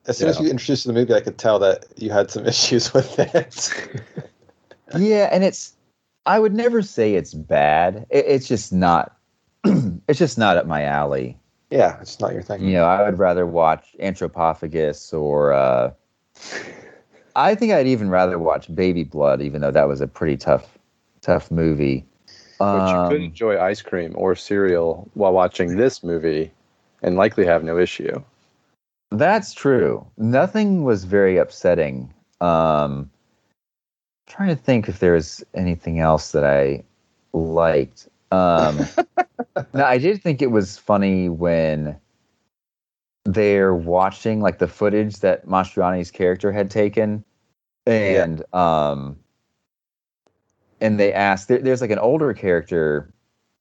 as soon as you introduced the movie, I could tell that you had some issues with it. Yeah, and it's I would never say it's bad. It, it's just not. it's just not up my alley. yeah, it's not your thing. You know, I would rather watch Anthropophagus or uh, I think I'd even rather watch Baby Blood, even though that was a pretty tough, tough movie. But you could Um, enjoy ice cream or cereal while watching this movie and likely have no issue. That's true. Nothing was very upsetting. Um, trying to think if there's anything else that I liked. Um, no, I did think it was funny when they're watching like the footage that Mastroianni's character had taken, and um, and they asked. There, there's like an older character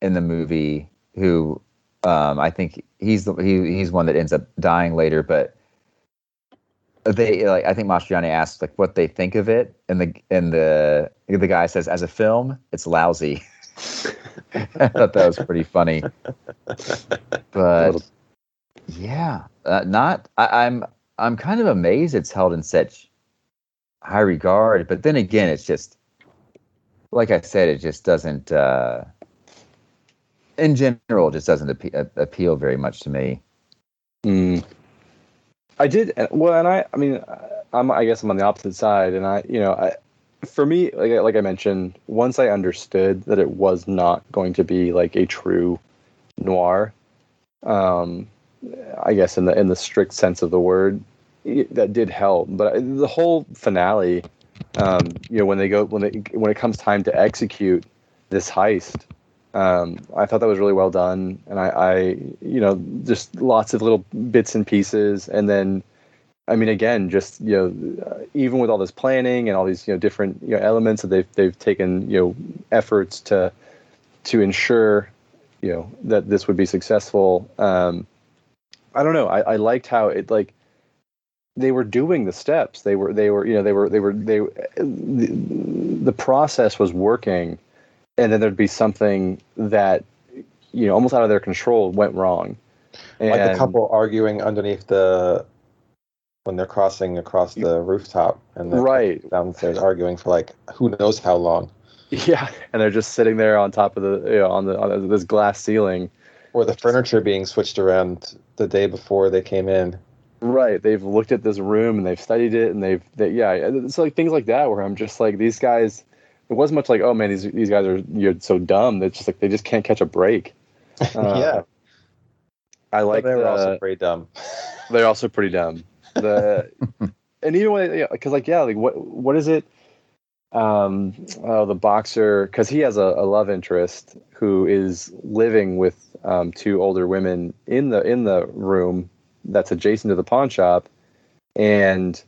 in the movie who um, I think he's the, he, he's one that ends up dying later, but they like I think Mastroianni asked like what they think of it, and the and the the guy says as a film, it's lousy. I thought that was pretty funny, but yeah, uh, not I, I'm I'm kind of amazed it's held in such high regard, but then again, it's just like I said, it just doesn't. Uh, in general, just doesn't appe- a- appeal very much to me. Mm. I did well, and I, I mean, I'm, I guess I'm on the opposite side, and I, you know, I, for me, like, I- like I mentioned, once I understood that it was not going to be like a true noir, um, I guess in the in the strict sense of the word, it, that did help. But the whole finale, um, you know, when they go when they when it comes time to execute this heist, um, I thought that was really well done, and I, I, you know, just lots of little bits and pieces, and then, I mean, again, just you know, uh, even with all this planning and all these you know different you know elements that they've they've taken you know efforts to to ensure you know that this would be successful. Um, I don't know. I, I liked how it like they were doing the steps. They were they were you know they were they were they the, the process was working and then there'd be something that you know almost out of their control went wrong and like the couple arguing underneath the when they're crossing across the rooftop and they're right downstairs arguing for like who knows how long. yeah and they're just sitting there on top of the you know on the on this glass ceiling Or the furniture being switched around the day before they came in. right they've looked at this room and they've studied it and they've they, yeah it's like things like that where i'm just like these guys it wasn't much like oh man these these guys are you're so dumb it's just like they just can't catch a break Uh, yeah, i like they were the- also pretty dumb. they're also pretty dumb. The and even when because like yeah like what what is it? Um, oh, the boxer because he has a, a love interest who is living with um, two older women in the in the room that's adjacent to the pawn shop, and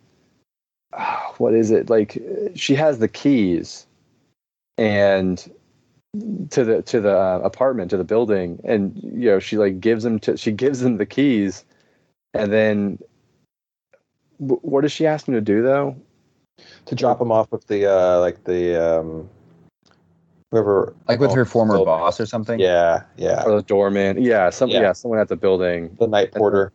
ah, what is it like? She has the keys, and to the to the uh, apartment to the building, and you know she like gives him to she gives him the keys, and then wh- what does she ask him to do though? To drop him off with the uh, like the um, whoever Like with oh, her former oh, boss or something. Yeah, yeah. Or the doorman? Yeah, some yeah. Yeah. someone at the building. The night porter.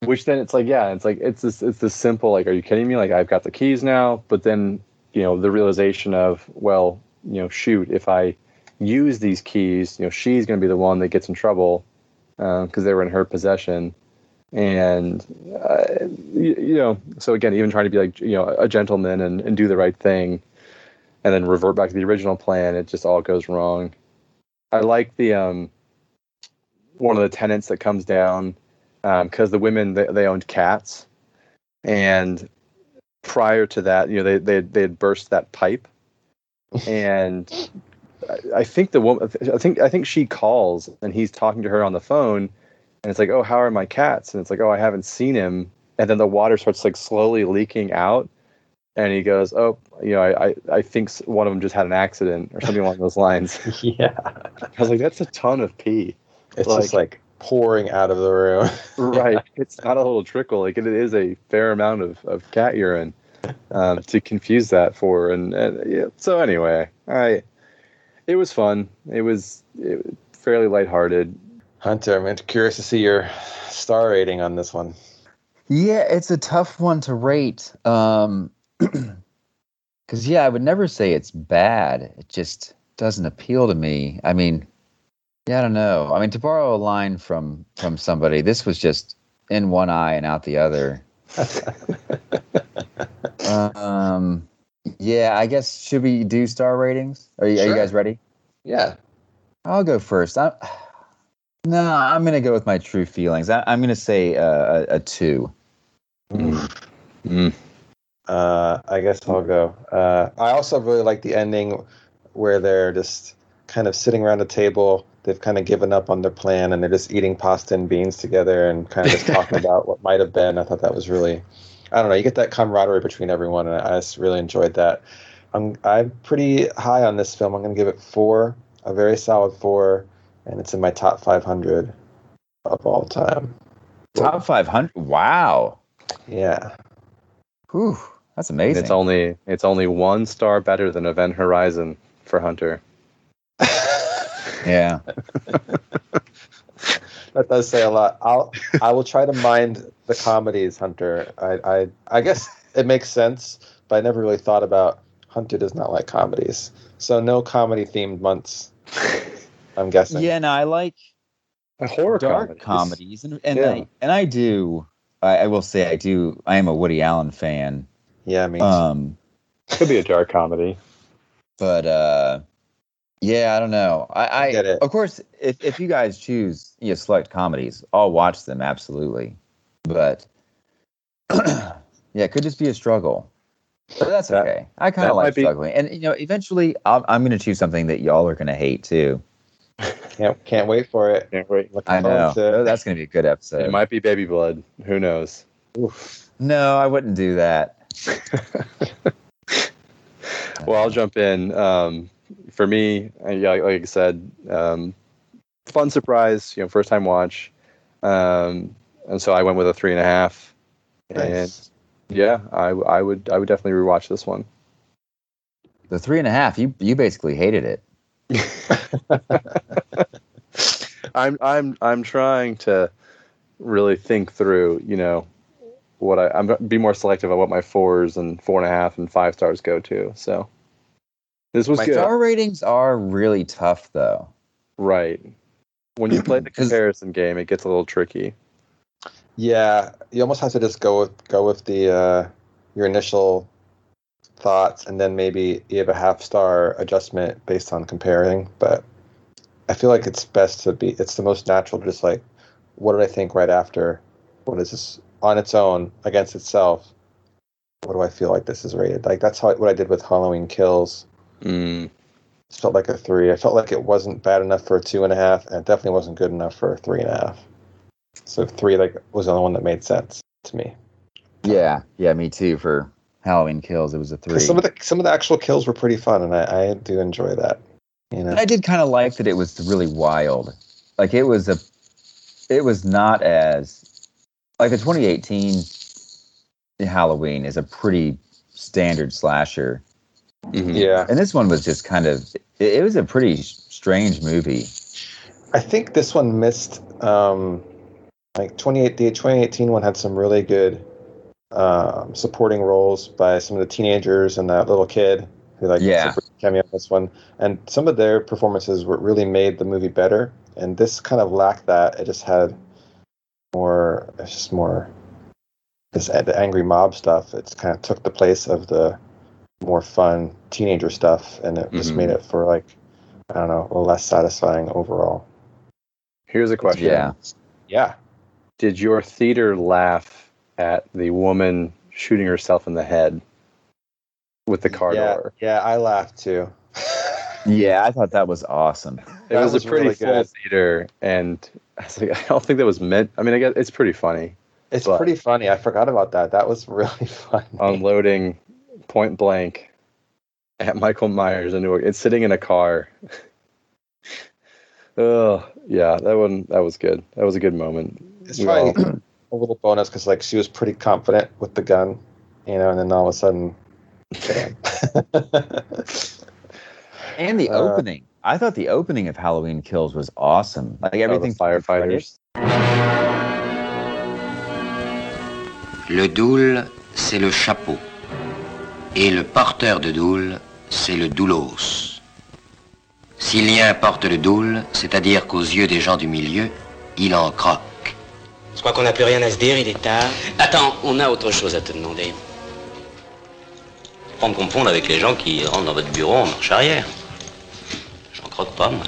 Which then it's like yeah, it's like it's this it's this simple like are you kidding me? Like I've got the keys now, but then you know the realization of well you know shoot if I use these keys you know she's going to be the one that gets in trouble because they were in her possession. And uh, you, you know so again even trying to be like you know a gentleman and, and do the right thing and then revert back to the original plan it just all goes wrong. I like the um one of the tenants that comes down because the women they, they owned cats. And prior to that you know they they, they had burst that pipe and I- I think the woman I think I think she calls and he's talking to her on the phone and it's like, "Oh, how are my cats?" And it's like, "Oh, I haven't seen him." And then the water starts like slowly leaking out and he goes, "Oh, you know, I I, I think one of them just had an accident or something along those lines." yeah. I was like, "That's a ton of pee." It's Like- just like pouring out of the room. right. It's not a little trickle. Like it is a fair amount of, of cat urine um, to confuse that for. And, and yeah. so anyway, I it was fun. It was it, fairly lighthearted. Hunter, I'm curious to see your star rating on this one. Yeah, it's a tough one to rate. Um, because yeah, I would never say it's bad. It just doesn't appeal to me. I mean, yeah, I don't know. I mean, to borrow a line from from somebody, this was just in one eye and out the other. um, yeah, I guess should we do star ratings? Are you, are you guys ready? Yeah. I'll go first. I, no, I'm gonna go with my true feelings. I, I'm gonna say uh, a, a two. Mm. Uh, I guess I'll go. Uh, I also really like the ending where they're just kind of sitting around a table. They've kind of given up on their plan and they're just eating pasta and beans together and kind of just talking about what might have been. I thought that was really, I don't know, you get that camaraderie between everyone, and I just really enjoyed that. I'm I'm pretty high on this film. I'm going to give it four, a very solid four, and it's in my top 500 of all time. Top 500. Wow. Yeah. Whew, that's amazing. It's only it's only one star better than Event Horizon for Hunter. Yeah. That does say a lot. I'll I will try to mind the comedies, Hunter. I I I guess it makes sense, but I never really thought about Hunter does not like comedies. So no comedy themed months. I'm guessing. Yeah, no, I like A horror dark comedy. comedies, and and Yeah. I and I do. I, I will say I do. I am a Woody Allen fan. Yeah, I mean, Um, Could be a dark comedy. but uh, yeah, I don't know. I, I Get it. of course, if if you guys choose you know, select comedies, I'll watch them absolutely. But yeah, it could just be a struggle. But that's That- okay. I kind of like might be- struggling, and you know, eventually, I'll, I'm going to choose something that y'all are going to hate too. Can't can't wait for it. Can't wait. Looking I know to- that's going to be a good episode. It might be baby blood. Who knows? No, I wouldn't do that. Well, I'll jump in. Um, for me, uh, yeah, like I said, um, fun surprise. You know, first time watch, um, and so I went with a three and a half. And Nice. yeah, I, I would I would definitely rewatch this one. The three and a half, you you basically hated it. I'm I'm I'm trying to really think through. You know, what I I'm be more selective of what my fours and four and a half and five stars go to. So this was My good. Star ratings are really tough, though. Right. When you play the comparison game, it gets a little tricky. Yeah, you almost have to just go with go with the uh, your initial thoughts, and then maybe you have a half star adjustment based on comparing. But I feel like it's best to be. It's the most natural to just like, what did I think right after? What is this on its own against itself? What do I feel like this is rated? Like that's how what I did with Halloween Kills. Mm. It felt like a three. I felt like it wasn't bad enough for a two and a half, and it definitely wasn't good enough for a three and a half. So three like was the only one that made sense to me. Yeah, yeah, me too. For Halloween Kills. It was a three. some of the some of the actual kills were pretty fun, and I, I do enjoy that. You know, I did kind of like that it was really wild. Like it was a, it was not as, like the 2018 Halloween is a pretty standard slasher, Mhm. yeah. and this one was just kind of, it, it was a pretty strange movie. I think this one missed um, like 28 the 2018 one had some really good um, supporting roles by some of the teenagers and that little kid who like Yeah. gets cameo in this one and some of their performances were really made the movie better and this kind of lacked that it just had more it's just more this the angry mob stuff it's kind of took the place of the more fun teenager stuff and it just Mhm. made it for like I don't know less satisfying overall Here's a question. Yeah. yeah Did your theater laugh at the woman shooting herself in the head with the car yeah, door? Yeah, I laughed too. Yeah, I thought that was awesome. It was, was a pretty really full good. theater, and I was like, I don't think that was meant. I mean, I guess it's pretty funny. It's But- pretty funny. I forgot about that. That was really funny. Unloading point blank at Michael Myers in Newark. It's sitting in a car. oh yeah, that one that was good. That was a good moment. it's We probably all- a little bonus because like she was pretty confident with the gun, you know, and then all of a sudden, bam. And the Uh, opening, I thought the opening of Halloween Kills was awesome. Like Oh, everything, firefighters. Le doule, c'est le chapeau. Et le porteur de doule, c'est le doulos. Silien porte le doule, c'est-à-dire qu'aux yeux des gens du milieu, il en croque. Je crois qu'on n'a plus rien à se dire, il est tard. Attends, on a autre chose à te demander. Pas me confondre avec les gens qui rentrent dans votre bureau en marche arrière. J'en croque pas, moi.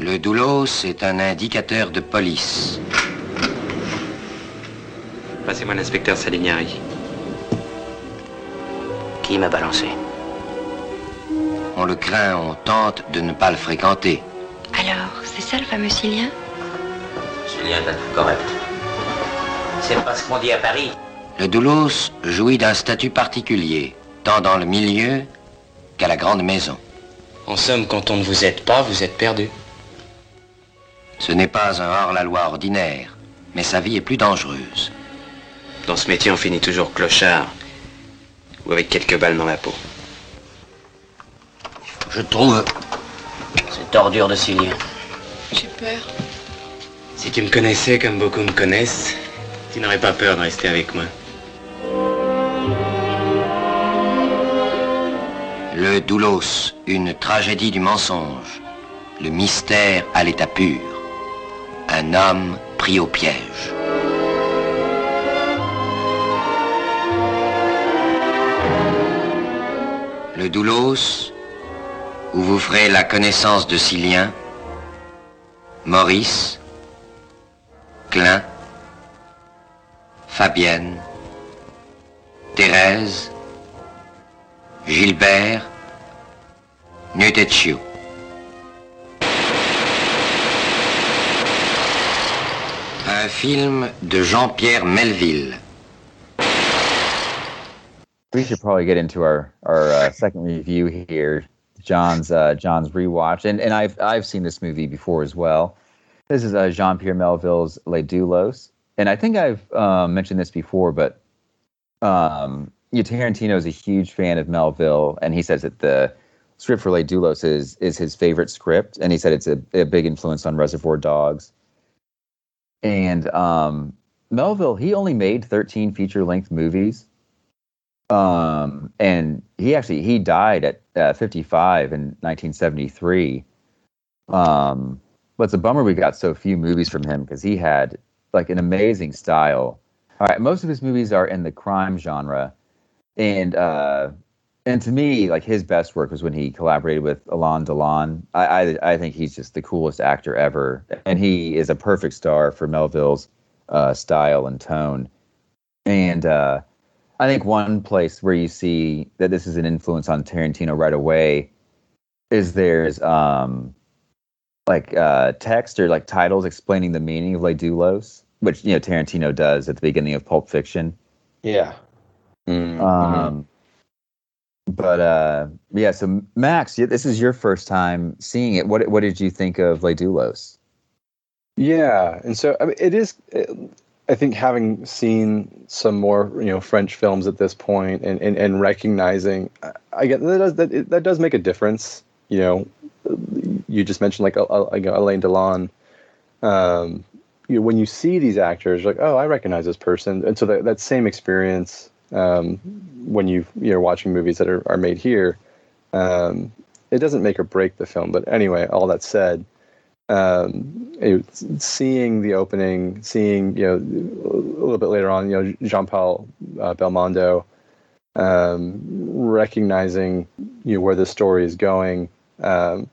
Le doulos est un indicateur de police. Passez-moi l'inspecteur Salignari. Qui m'a balancé On le craint, on tente de ne pas le fréquenter. Alors, c'est ça le fameux Silien Julien, t'as tout correct. C'est pas ce qu'on dit à Paris. Le doulos jouit d'un statut particulier, tant dans le milieu qu'à la grande maison. En somme, quand on ne vous aide pas, vous êtes perdu. Ce n'est pas un hors-la-loi ordinaire, mais sa vie est plus dangereuse. Dans ce métier, on finit toujours clochard. Ou avec quelques balles dans la peau. Je trouve. Cette ordure de Silien. J'ai peur. Si tu me connaissais comme beaucoup me connaissent, tu n'aurais pas peur de rester avec moi. Le doulos, une tragédie du mensonge. Le mystère à l'état pur. Un homme pris au piège. Le doulos, où vous ferez la connaissance de Silien, Maurice, Klein, Fabienne, Thérèse, Gilbert, Nutetchio. Un film de Jean-Pierre Melville. We should probably get into our our uh, second review here. John's uh, John's rewatch, and and I've I've seen this movie before as well. This is uh, Jean Pierre Melville's Les Doulos, and I think I've um, mentioned this before, but um, yeah, Tarantino is a huge fan of Melville, and he says that the script for Les Doulos is is his favorite script, and he said it's a, a big influence on Reservoir Dogs. And um, Melville, he only made 13 feature length movies um and he actually he died at uh, 55 in 1973 um but it's a bummer we got so few movies from him because he had like an amazing style. All right most of his movies are in the crime genre. And uh and to me like his best work was when he collaborated with Alain Delon. I, I i think he's just the coolest actor ever. And he is a perfect star for melville's uh style and tone. And uh I think one place where you see that this is an influence on Tarantino right away is there's um like uh text or like titles explaining the meaning of Les Doulos, which you know Tarantino does at the beginning of Pulp Fiction. Yeah. Mm-hmm. Um, but uh, yeah, so Max, yeah, this is your first time seeing it. What what did you think of Les Doulos? Yeah, and so I mean, it is. It, I think having seen some more, you know, French films at this point, and and, and recognizing, I get that does that that does make a difference. You know, you just mentioned like, like Alain Delon. Um, you know, when you see these actors, like, oh, I recognize this person, and so that that same experience um, when you you're watching movies that are, are made here, um, it doesn't make or break the film. But anyway, all that said, um, seeing the opening, seeing you know a little bit later on, you know Jean Paul uh, Belmondo, um, recognizing you know where the story is going. Um,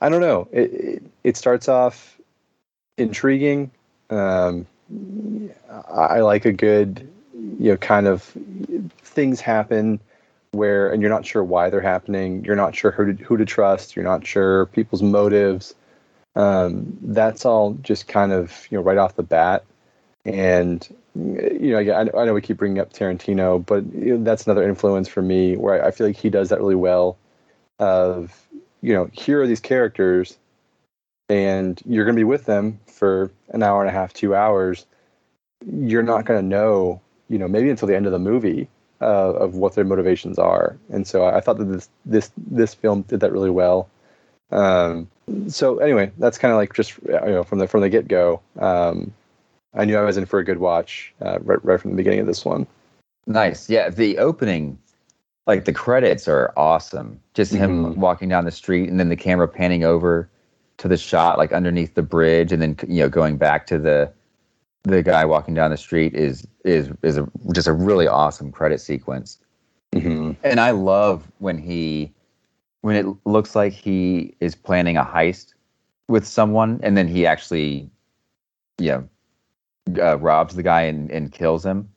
I don't know. It, it, it starts off intriguing. Um, I like a good you know kind of things happen where and you're not sure why they're happening. You're not sure who to, who to trust. You're not sure people's motives um, that's all just kind of you know right off the bat. And you know, I, I know we keep bringing up Tarantino, but you know, that's another influence for me where I feel like he does that really well. Of you know, here are these characters, and you're going to be with them for an hour and a half, two hours. You're not going to know, you know, maybe until the end of the movie uh, of what their motivations are. And so I thought that this this this film did that really well. Um, so anyway, that's kind of like just you know from the from the get go. Um, I knew I was in for a good watch uh, right, right from the beginning of this one. Nice, yeah. The opening, like the credits, are awesome. Just him Mhm. walking down the street, and then the camera panning over to the shot, like underneath the bridge, and then you know going back to the the guy walking down the street is is is a, just a really awesome credit sequence. Mm-hmm. And I love when he when it looks like he is planning a heist with someone, and then he actually, you know, uh, robs the guy and, and kills him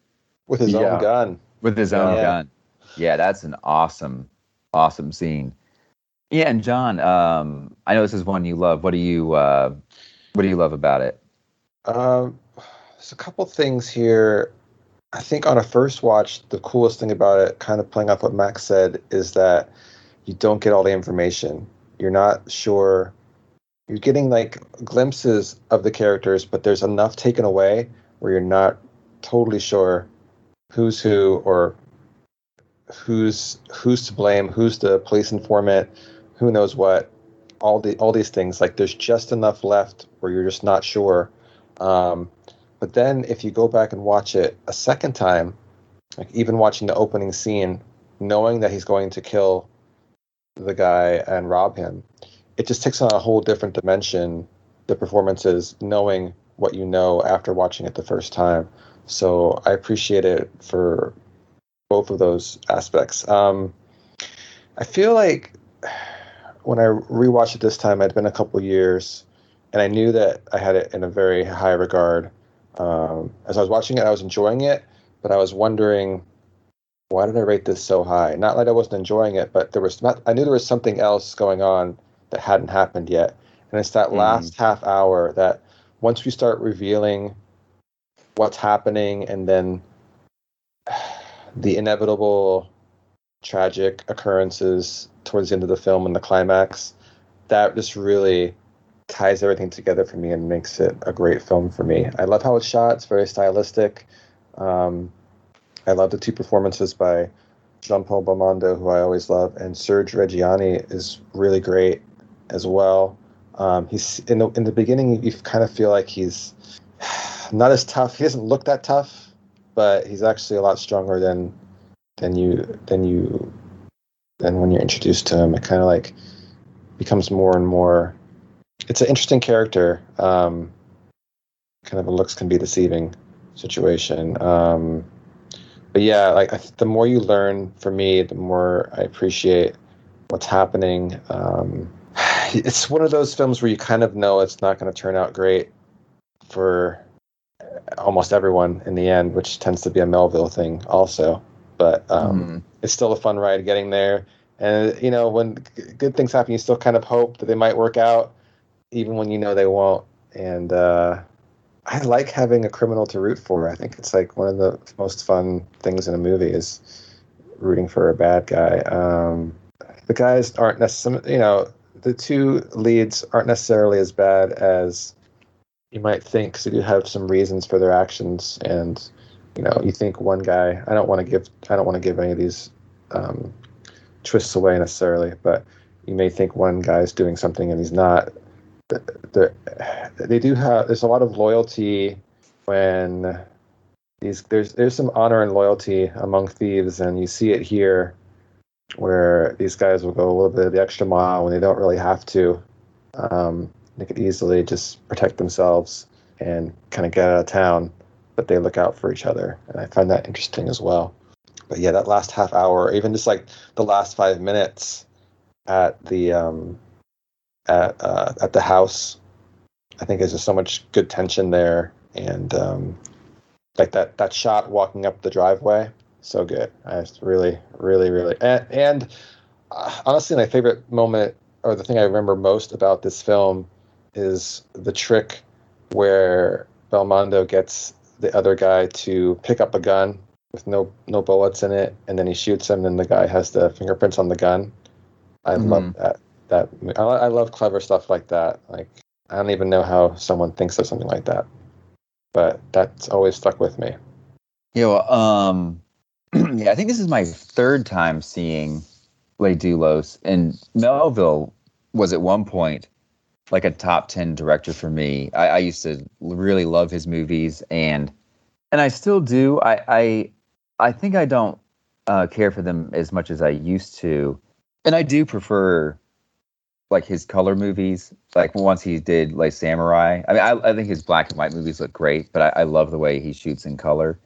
with his Yeah. own gun. with his own Yeah. gun. Yeah, that's an awesome, awesome scene. Yeah, and John, um, I know this is one you love. What do you uh, what do you love about it? Um, there's a couple things here. I think on a first watch, the coolest thing about it, kind of playing off what Max said, is that you don't get all the information. You're not sure. You're getting like glimpses of the characters, but there's enough taken away where you're not totally sure who's who or who's who's to blame, who's the police informant, who knows what. All the all these things like there's just enough left where you're just not sure. Um, but then if you go back and watch it a second time, like even watching the opening scene, knowing that he's going to kill the guy and rob him, it just takes on a whole different dimension. The performances, knowing what you know after watching it the first time. So I appreciate it for both of those aspects. Um, I feel like when I rewatched it this time, I'd been a couple years, and I knew that I had it in a very high regard. Um, as I was watching it, I was enjoying it, but I was wondering, why did I rate this so high? Not like I wasn't enjoying it, but there was not. I knew there was something else going on that hadn't happened yet, and it's that Mm. last half hour that once we start revealing what's happening, and then the inevitable tragic occurrences towards the end of the film and the climax, that just really ties everything together for me and makes it a great film for me. I love how it's shot; it's very stylistic. Um, I love the two performances by Jean Paul Belmondo, who I always love, and Serge Reggiani is really great as well. Um, he's in the in the beginning, you kind of feel like he's not as tough. He doesn't look that tough, but he's actually a lot stronger than than you than you than when you're introduced to him. It kind of like becomes more and more. It's an interesting character. Um, kind of a looks can be deceiving situation. Um, but yeah, like I, th- the more you learn, for me, the more I appreciate what's happening. Um, it's one of those films where you kind of know it's not going to turn out great for almost everyone in the end, which tends to be a Melville thing also. But um, Mhm. it's still a fun ride getting there. And you know, when g- good things happen, you still kind of hope that they might work out, even when you know they won't. And uh, I like having a criminal to root for. I think it's like one of the most fun things in a movie is rooting for a bad guy. Um, the guys aren't necessarily, you know, the two leads aren't necessarily as bad as you might think because they do have some reasons for their actions. And you know, you think one guy. I don't want to give. I don't want to give any of these um, twists away necessarily, but you may think one guy's doing something and he's not. They do have. There's a lot of loyalty when these. There's there's some honor and loyalty among thieves, and you see it here, where these guys will go a little bit of the extra mile when they don't really have to. Um, they could easily just protect themselves and kind of get out of town, but they look out for each other, and I find that interesting as well. But yeah, that last half hour, or even just like the last five minutes at the um, at uh, at the house, I think there's just so much good tension there, and um, like that that shot walking up the driveway, so good. I just really, really, really, and, and uh, honestly, my favorite moment or the thing I remember most about this film is the trick where Belmondo gets the other guy to pick up a gun with no no bullets in it, and then he shoots him, and the guy has the fingerprints on the gun. I Mhm. love that. That I, I love clever stuff like that. Like I don't even know how someone thinks of something like that, but that's always stuck with me. Yeah, well, um, yeah, I think this is my third time seeing Les Doulos, and Melville was at one point like a top ten director for me. I, I used to really love his movies, and and I still do. I I, I think I don't uh, care for them as much as I used to, and I do prefer like his color movies. Like once he did like Samurai. I mean, I, I think his black and white movies look great, but I, I love the way he shoots in color.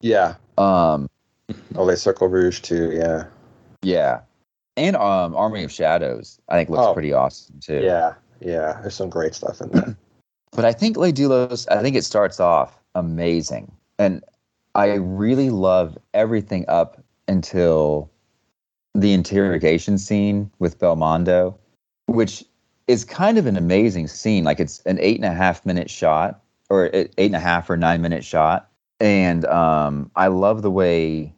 Yeah. Um, Oh, Les Cercle Rouge too. Yeah. yeah, and um, Army of Shadows, I think looks Oh. pretty awesome too. Yeah. Yeah. There's some great stuff in there. But I think Les Doulos, I think it starts off amazing, and I really love everything up until the interrogation scene with Belmondo, which is kind of an amazing scene. Like it's an eight and a half minute shot, or eight and a half or nine minute shot, and um, I love the way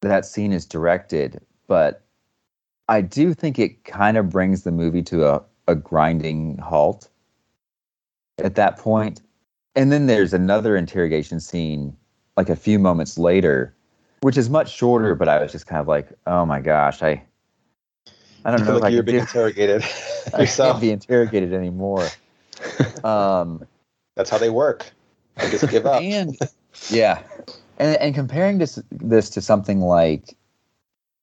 that scene is directed. But I do think it kind of brings the movie to a, a grinding halt at that point. And then there's another interrogation scene like a few moments later, which is much shorter, but I was just kind of like, oh my gosh, I I don't You know like you're being do, interrogated I can't be interrogated anymore. um That's how they work. I just give up. and yeah. And and comparing this this to something like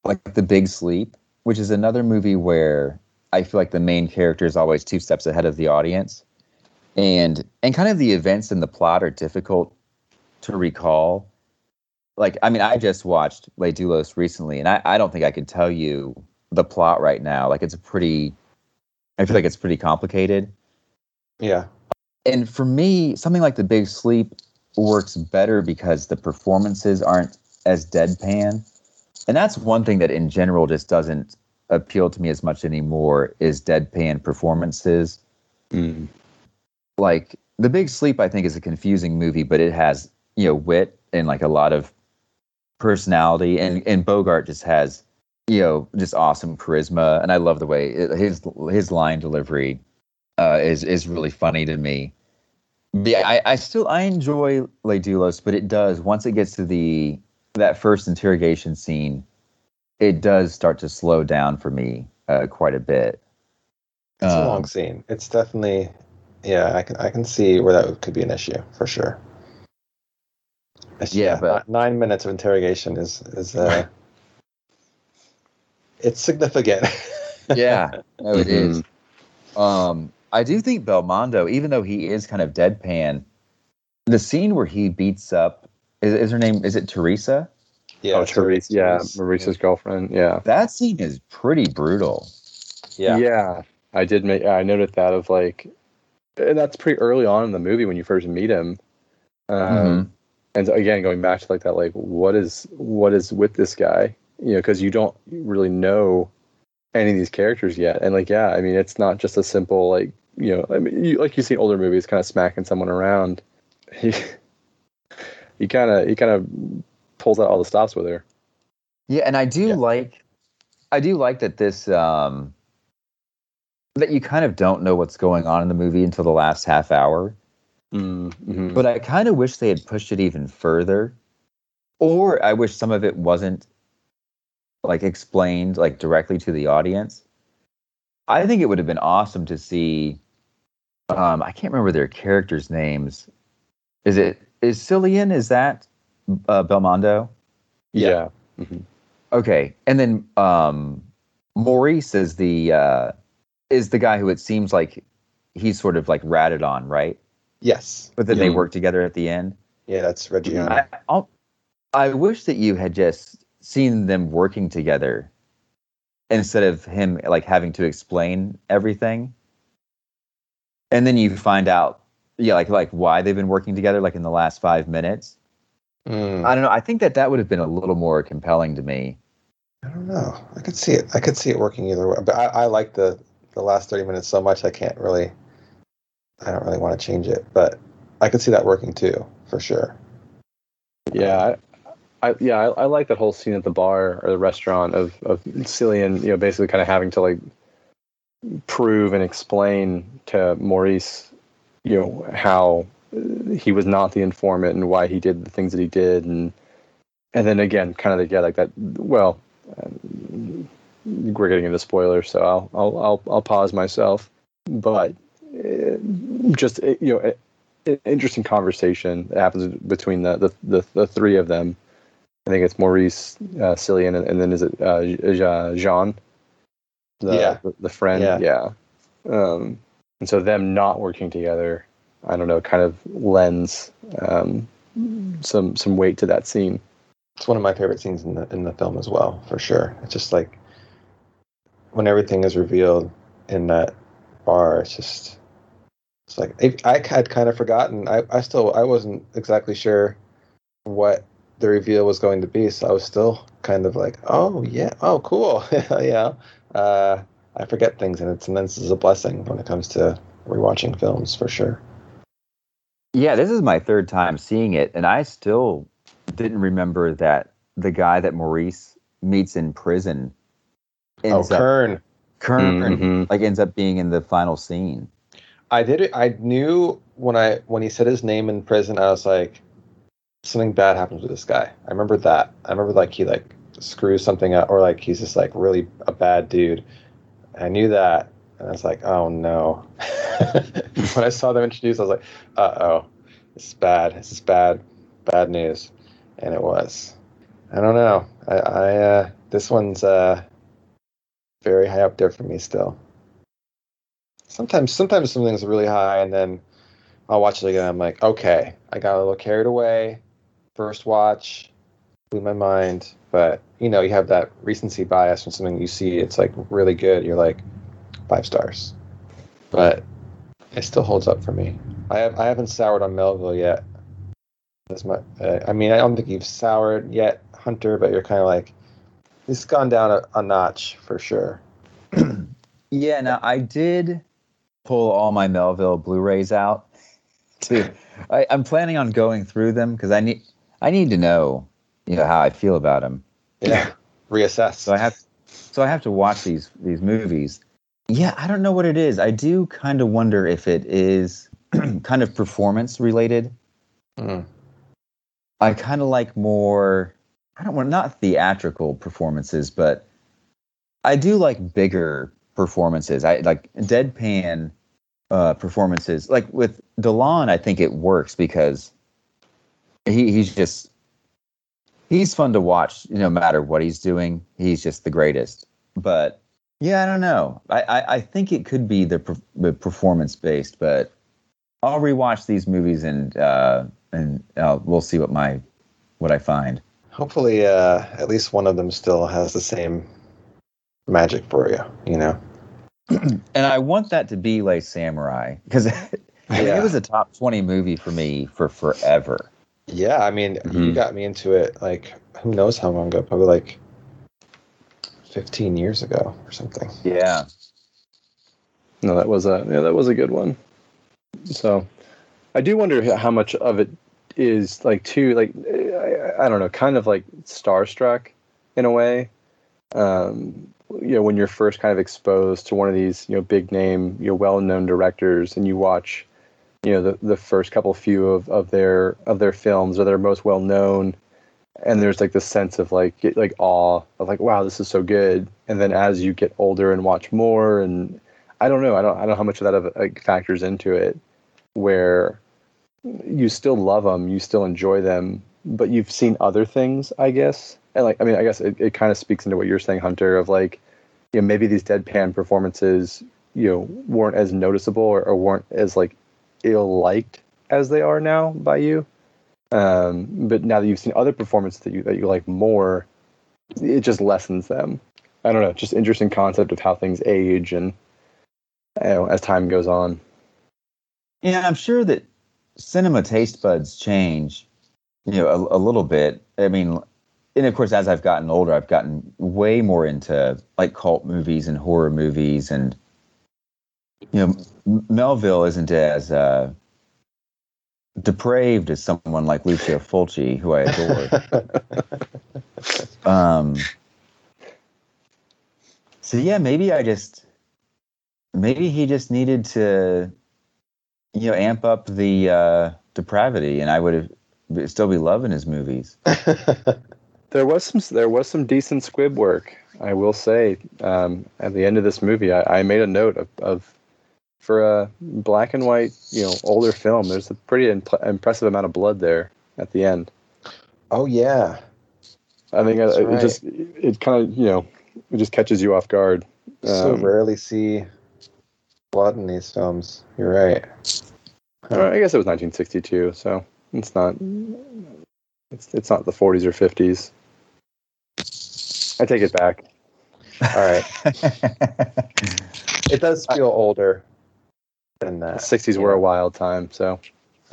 like The Big Sleep, which is another movie where I feel like the main character is always two steps ahead of the audience. And and kind of the events in the plot are difficult to recall. Like I mean, I just watched Les Doulos recently and I, I don't think I could tell you the plot right now. Like it's a pretty I feel like it's pretty complicated Yeah. and for me, something like The Big Sleep works better because the performances aren't as deadpan. And that's one thing that in general just doesn't appeal to me as much anymore is deadpan performances. Mm. Like The Big Sleep I think is a confusing movie, but it has, you know, wit and like a lot of personality and and Bogart just has, you know, just awesome charisma and I love the way his his line delivery uh, is is really funny to me. But yeah, I, I still I enjoy Les Doulos, but it does once it gets to the that first interrogation scene, it does start to slow down for me uh, quite a bit. It's a Um, long scene. It's definitely, yeah. I can I can see where that could be an issue for sure. It's- Yeah, but- nine minutes of interrogation is is uh, it's significant. Yeah, no, it is. Mhm. Um, I do think Belmondo, even though he is kind of deadpan, the scene where he beats up is, is her name is it Teresa? yeah. oh, it's- Therese, yeah, it's- Maurice's girlfriend. Yeah. That scene is pretty brutal. Yeah. Yeah. I did make, I noted that of like, and that's pretty early on in the movie when you first meet him. Um, Mhm. And again, going back to like that, like, what is, what is with this guy? You know, because you don't really know any of these characters yet. And like, yeah, I mean, it's not just a simple, like, you know, I mean, you, like you see in older movies kind of smacking someone around. he he kind of he kind of pulls out all the stops with her. Yeah, and I do Yeah. like I do like that this um that you kind of don't know what's going on in the movie until the last half hour. Mm-hmm. But I kind of wish they had pushed it even further. Or I wish some of it wasn't like explained like directly to the audience. I think it would have been awesome to see um I can't remember their characters' names. Is it is Silien? Is that uh, Belmondo? yeah. Mhm. Okay, and then um, Maurice is the uh, is the guy who it seems like he's sort of like ratted on, right? Yes. But then they work together at the end. Yeah, that's Reggiani. I, I wish that you had just seen them working together instead of him like having to explain everything. And then you find out, yeah, like like why they've been working together, like in the last five minutes. Mm, I don't know. I think that that would have been a little more compelling to me. I don't know. I could see it. I could see it working either way. But I, I like the the last thirty minutes so much. I can't really. I don't really want to change it, but I could see that working too, for sure. Yeah, I, yeah, I, I like that whole scene at the bar or the restaurant of of Silien, you know, basically kind of having to like prove and explain to Maurice, you know, how he was not the informant and why he did the things that he did, and and then again, kind of yeah, like that. Well, we're getting into spoilers, so I'll I'll I'll, I'll pause myself, but uh, just uh, you know. an interesting conversation that happens between the the, the, the three of them. I think it's Maurice, uh, Silien, and, and then is it uh, Jean? The, Yeah. the, the friend. Yeah. Yeah. Um, and so them not working together, I don't know, kind of lends um, some some weight to that scene. It's one of my favorite scenes in the in the film as well, for sure. It's just like when everything is revealed in that bar. It's just it's like I, I had kind of forgotten. I, I still I wasn't exactly sure what the reveal was going to be, so I was still kind of like, oh yeah, oh cool, yeah. Uh, I forget things, and it's and this is a blessing when it comes to rewatching films for sure. Yeah, this is my third time seeing it, and I still didn't remember that the guy that Maurice meets in prison Oh, ends up Kern. Kern, Mhm. like ends up being in the final scene. I did it. I knew when I when he said his name in prison, I was like, something bad happens with this guy. I remember that. I remember like he like screws something up, or like he's just like really a bad dude. I knew that, and I was like, oh no. when I saw them introduced, I was like, uh oh, this is bad. This is bad, bad news, and it was. I don't know. I, I uh, this one's uh, very high up there for me still sometimes sometimes something's really high and then I'll watch it again. I'm like, okay, I got a little carried away. First watch, blew my mind. But you know, you have that recency bias when something you see it's like really good. You're like five stars. But it still holds up for me. I have I haven't soured on Melville yet. As much, uh, I mean, I don't think you've soured yet, Hunter. But you're kind of like, it's gone down a, a notch for sure. Yeah, now I did pull all my Melville Blu-rays out. To, I, I'm planning on going through them because I need I need to know you know how I feel about them. Yeah, reassess. So I have so I have to watch these these movies. Yeah, I don't know what it is. I do kind of wonder if it is kind of performance related. Mm. I kind of like more I don't want not theatrical performances, but I do like bigger performances. I like deadpan uh, performances. Like with Delon, I think it works because he he's just he's fun to watch. No matter what he's doing, he's just the greatest. But yeah, I don't know. I I, I think it could be the, per- the performance based, but I'll rewatch these movies and uh, and uh, we'll see what my what I find. Hopefully, uh, at least one of them still has the same magic for you. You know. And I want that to be like Samurai because Yeah. it was a top twenty movie for me for forever. Yeah, I mean, you Mhm. got me into it. Like, who knows how long ago? Probably like fifteen years ago or something. Yeah. No, that was a yeah, that was a good one. So, I do wonder how much of it is like too like I, I don't know, kind of like starstruck in a way. Um, you know, when you're first kind of exposed to one of these, you know, big name, you know, well-known directors, and you watch, you know, the, the first couple few of, of their of their films or their most well-known, and there's like this sense of like like awe of like, wow, this is so good. And then as you get older and watch more, and I don't know, I don't I don't know how much of that like, factors into it, where you still love them, you still enjoy them, but you've seen other things, I guess. And like, I mean, I guess it, it kind of speaks into what you're saying, Hunter, of like, you know, maybe these deadpan performances, you know, weren't as noticeable or, or weren't as like ill liked as they are now by you. Um, but now that you've seen other performances that you that you like more, it just lessens them. I don't know, just interesting concept of how things age and you know, as time goes on. Yeah, I'm sure that cinema taste buds change, you know, a, a little bit. I mean, and of course, as I've gotten older, I've gotten way more into like cult movies and horror movies, and you know, Melville isn't as uh, depraved as someone like Lucio Fulci, who I adore. um, so yeah, maybe I just maybe he just needed to you know amp up the uh, depravity, and I would have still be loving his movies. there was some there was some decent squib work, I will say. Um, at the end of this movie, I, I made a note of, of for a black and white, you know, older film. There's a pretty imp- impressive amount of blood there at the end. Oh yeah, I think uh, it, right. it just it kind of you know it just catches you off guard. so Um, rarely see blood in these films. You're right. Uh, I guess it was 1962, so it's not it's it's not the 40s or 50s. I take it back. All right, it does feel older than The that. 60s were a wild time, so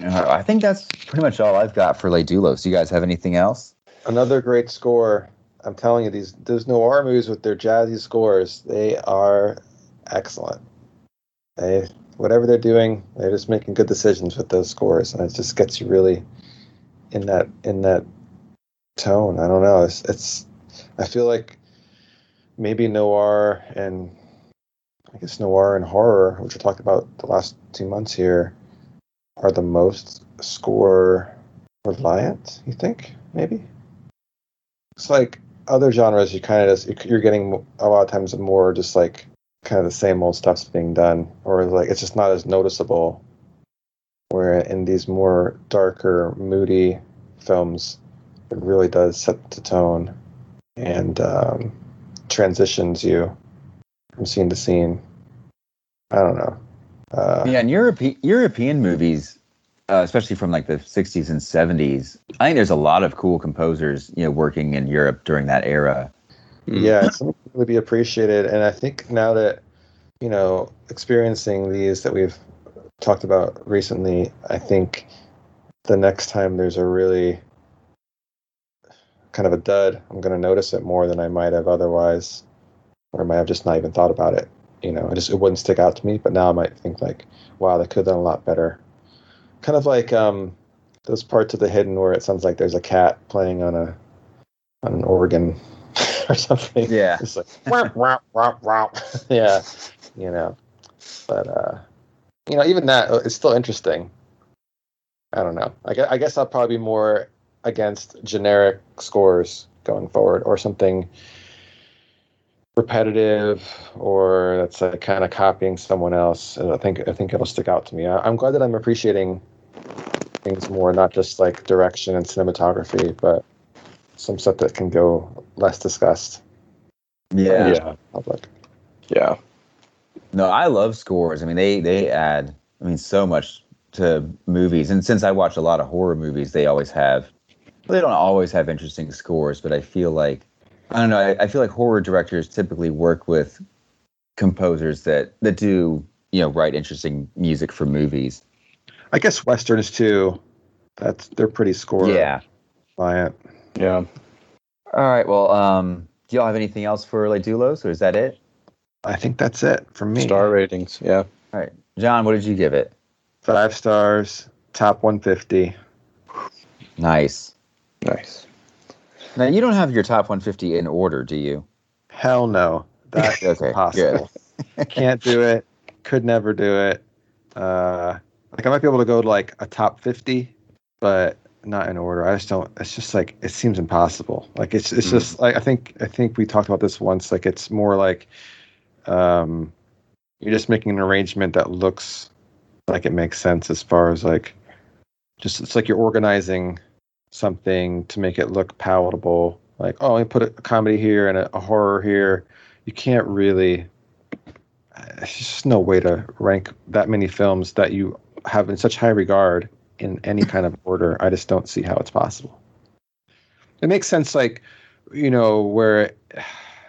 I think that's pretty much all I've got for Le Doulos. You guys have anything else? Another great score. I'm telling you, these those noir movies with their jazzy scores, they are excellent. They whatever they're doing, they're just making good decisions with those scores, and it just gets you really in that in that tone. I don't know. It's, it's I feel like maybe noir and I guess noir and horror, which we talked about the last two months here, are the most score reliant. You think maybe? It's like other genres. You kind of just you're getting a lot of times more just like kind of the same old stuff's being done, or like it's just not as noticeable. Where in these more darker, moody films, it really does set the tone and um, transitions you from scene to scene. I don't know. Uh, Yeah, in Europe, European movies, uh, especially from like the 60s and 70s, I think there's a lot of cool composers, you know, working in Europe during that era. yeah, it's something to really be appreciated. And I think now that, you know, experiencing these that we've talked about recently, I think the next time there's a really kind of a dud, I'm going to notice it more than I might have otherwise, or I might have just not even thought about it. You know, it just it wouldn't stick out to me. But now I might think like, wow, they could have done a lot better. Kind of like um, those parts of the hidden where it sounds like there's a cat playing on a on an organ or something. Yeah. It's like yeah, you know. But uh, you know, even that it's still interesting. I don't know. I guess, I guess I'll probably be more against generic scores going forward, or something repetitive, or that's like kind of copying someone else. And I think I think it'll stick out to me. I, I'm glad that I'm appreciating things more, not just like direction and cinematography, but some stuff that can go less discussed. Yeah. yeah, Public. yeah. No, I love scores. I mean, they they add, I mean, so much to movies. And since I watch a lot of horror movies, they always have. Well, they don't always have interesting scores, but I feel like I don't know. I, I feel like horror directors typically work with composers that that do you know write interesting music for movies. I guess westerns too. That's they're pretty score Yeah. reliant. Yeah. All right. Well, um, do y'all have anything else for Le Doulos, or is that it? I think that's it for me. Star ratings. Yeah. All right, John, what did you give it? Five stars, top 150. Nice. Nice. Now you don't have your top 150 in order, do you? Hell no. That's Okay, impossible. Can't do it. Could never do it. Uh, like I might be able to go to like a top 50, but not in order. I just don't. It's just like it seems impossible. Like it's it's just like I think I think we talked about this once. Like it's more like um, you're just making an arrangement that looks like it makes sense as far as like just it's like you're organizing something to make it look palatable. Like oh, I put a comedy here and a, horror here. You can't really. There's just no way to rank that many films that you have in such high regard in any kind of order. I just don't see how it's possible. It makes sense, like you know, where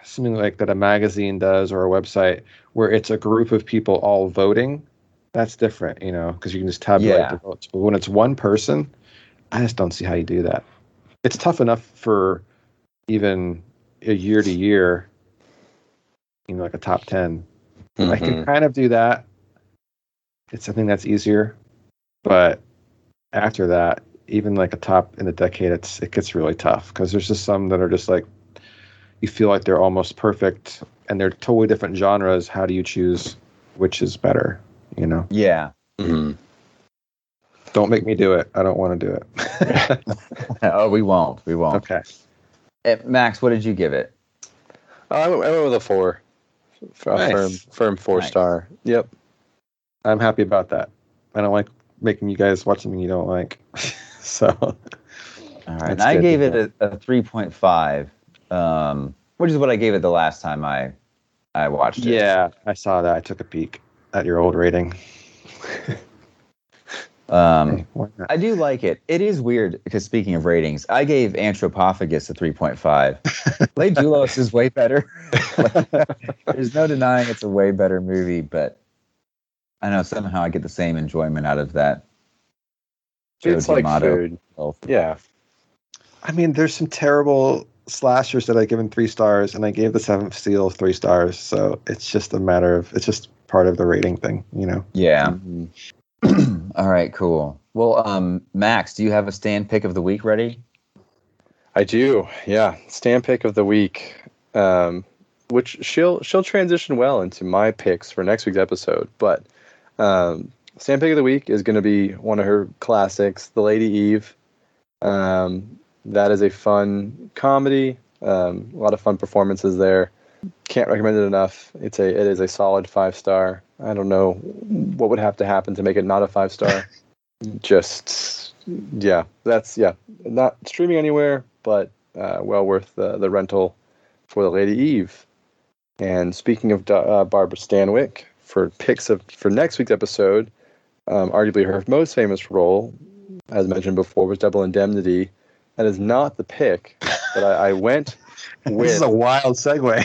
something like that a magazine does or a website where it's a group of people all voting. That's different, you know, because you can just tabulate Yeah. the votes. But when it's one person, I just don't see how you do that. It's tough enough for even a year to year, you know, like a top 10. I Mhm. can kind of do that. It's something that's easier, but after that, even like a top in the decade, it's it gets really tough because there's just some that are just like you feel like they're almost perfect and they're totally different genres. How do you choose which is better? You know, Yeah. Mhm. Don't make me do it. I don't want to do it. oh, we won't. We won't. okay. Eh, Max, what did you give it? I, went, I went with a four. F- a Nice. Firm, firm four Nice. star. Yep. I'm happy about that. I don't like making you guys watch something you don't like. so All right. And I gave it a, a 3.5, um, which is what I gave it the last time I I watched it. yeah, I saw that. I took a peek at your old rating. Um, Hey. I do like it. It is weird because speaking of ratings, I gave Anthropophagus a 3.5. Lay Doulos is way better. There's no denying it's a way better movie, but I know somehow I get the same enjoyment out of that. Joe it's like food. film. Yeah. I mean, there's some terrible slashers that I given three stars, and I gave the Seventh Seal three stars. So it's just a matter of it's just part of the rating thing, you know. Yeah. Mhm. All right, cool. Well, um, Max, do you have a stand pick of the week ready? I do. Yeah. Stand pick of the week. Um, which she'll she'll transition well into my picks for next week's episode. But um, stand pick of the week is going to be one of her classics, The Lady Eve. Um, that is a fun comedy. Um, a lot of fun performances there. Can't recommend it enough. It's a it is a solid five star. I don't know what would have to happen to make it not a five star. Just yeah, that's yeah, not streaming anywhere, but uh, well worth the the rental for the Lady Eve. And speaking of uh, Barbara Stanwyck, for picks of for next week's episode, um, arguably her most famous role, as mentioned before, was Double Indemnity. That is not the pick, but I, I went This is a wild segue.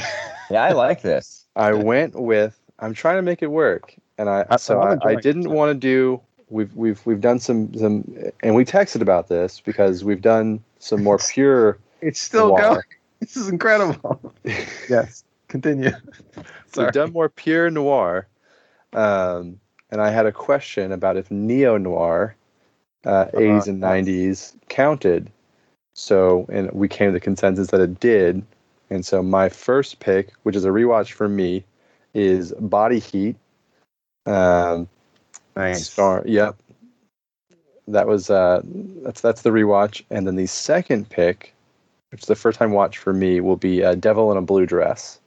Yeah, I like this. I went with I'm trying to make it work, and I I- so I'm I, I didn't want to do. We've we've we've done some some, and we texted about this because we've done some more pure. It's still noir. going. This is incredible. yes. Continue. Sorry. We've done more pure noir, um, and I had a question about if neo noir, uh, 80s and 90s counted. So, and we came to the consensus that it did. And so, my first pick, which is a rewatch for me, is Body Heat. Um, Nice. Star. Yep. That was uh that's that's the rewatch. And then the second pick, which is the first time watch for me, will be uh, Devil in a Blue Dress.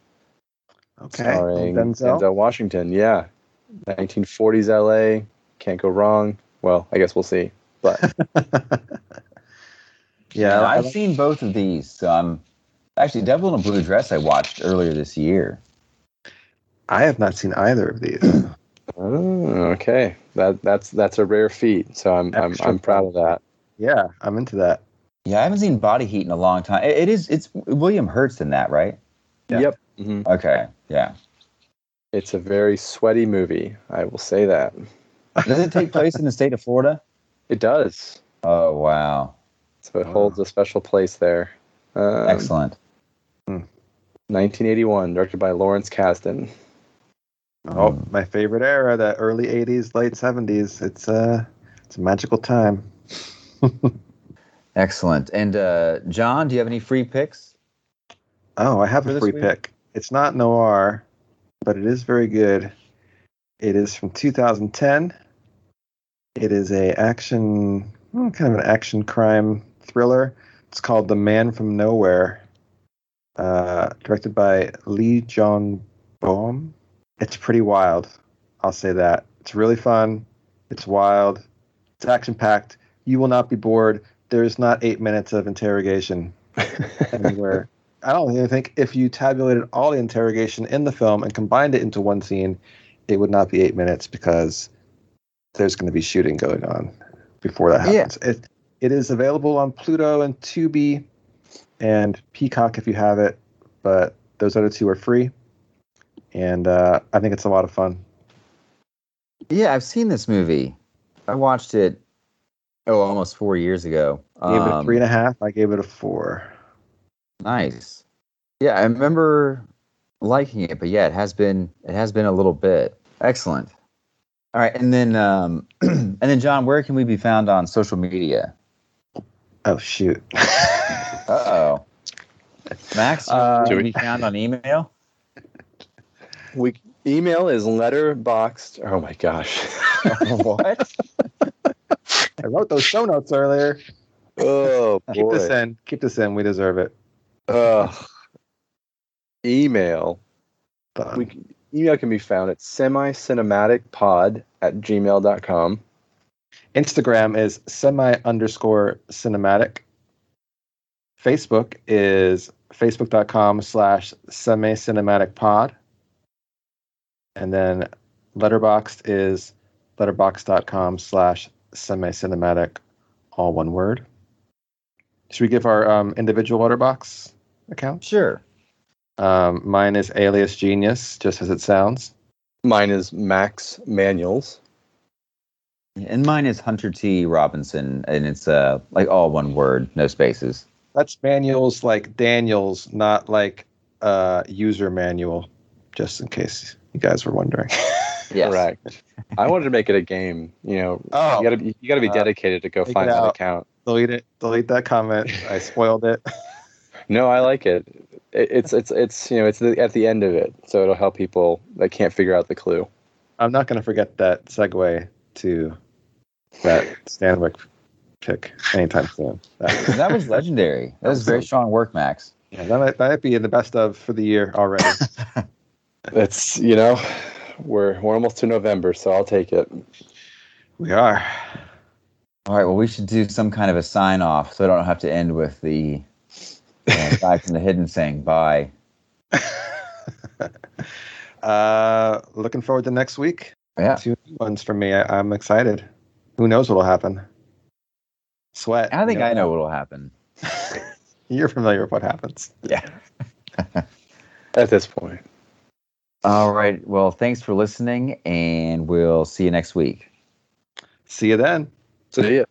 Okay. Starring Denzel? Denzel Washington. Yeah. 1940s LA. Can't go wrong. Well, I guess we'll see. But Yeah, I I've like- seen both of these. So I'm actually Devil in a Blue Dress. I watched earlier this year. I have not seen either of these. oh, okay. That that's that's a rare feat. So I'm I'm I'm proud of that. yeah, I'm into that. Yeah, I haven't seen Body Heat in a long time. It, it is. It's William Hurt's in that, right? Yeah. Yep. hmm Okay. Yeah. It's a very sweaty movie. I will say that. Does it take place in the state of Florida? It does. Oh wow! So it Wow. holds a special place there. Um, Excellent. 1981, directed by Lawrence Kasdan. Oh, Mm. my favorite era, the early '80s, late '70s. It's uh, it's a magical time. Excellent. And uh, John, do you have any free picks? Oh, I have a free week? pick. It's not noir, but it is very good. It is from 2010. It is a action, kind of an action crime thriller. It's called The Man from Nowhere, uh, directed by Lee John Bohm. It's pretty wild. I'll say that. It's really fun. It's wild. It's action packed. You will not be bored. There's not eight minutes of interrogation anywhere. I don't even think if you tabulated all the interrogation in the film and combined it into one scene, it would not be eight minutes because there's going to be shooting going on before that happens. Yeah. happens. It it is available on Pluto and Tubi and Peacock if you have it, but those other two are free. And uh, I think it's a lot of fun. Yeah, I've seen this movie. I watched it, oh, almost four years ago. I gave it a Um, three and a half. I gave it a four. Nice. Yeah, I remember liking it, but yeah, it has been it has been a little bit. Excellent. All right, and then um, and then John, where can we be found on social media? Oh shoot. Uh oh. Max, Uh, can we found on email? we email is Letterboxd. Oh my gosh. what? I wrote those show notes earlier. oh boy. Keep this in. Keep this in. We deserve it. Ugh. email. We, email can be found at semi-cinematicpod at gmail.com. Instagram is semi underscore cinematic. Facebook is facebook.com slash semi cinematic pod. And then Letterboxd is letterboxd.com slash semi cinematic, all one word. Should we give our um, individual letterbox account? Sure. Um, mine is Alias Genius, just as it sounds. Mine is Max Manuals. And mine is Hunter T. Robinson, and it's uh like all one word, no spaces. That's manuals like Daniels, not like uh, user manual, just in case you guys were wondering. Yes. Correct. I wanted to make it a game. You know, Oh. you gotta be you gotta be Uh, dedicated to go find it that out. account. delete it. Delete that comment. I spoiled it. No, I like it. it it's it's it's you know it's the, at the end of it, so it'll help people that can't figure out the clue. I'm not going to forget that segue to that Stanwyck pick anytime soon. That, That was legendary. That was very strong work, Max. yeah, that, might, that might be in the best of for the year already. It's you know, we're we're almost to November, so I'll take it. we are. All right. Well, we should do some kind of a sign off, so I don't have to end with the uh, guy from the hidden saying bye. Uh, looking forward to next week. Yeah. Two new ones for me. I, I'm excited. Who knows what'll happen? Sweat. I think you I know what'll happen. You're familiar with what happens. Yeah. At this point, All right. Well, thanks for listening, and we'll see you next week. See you then. see ya.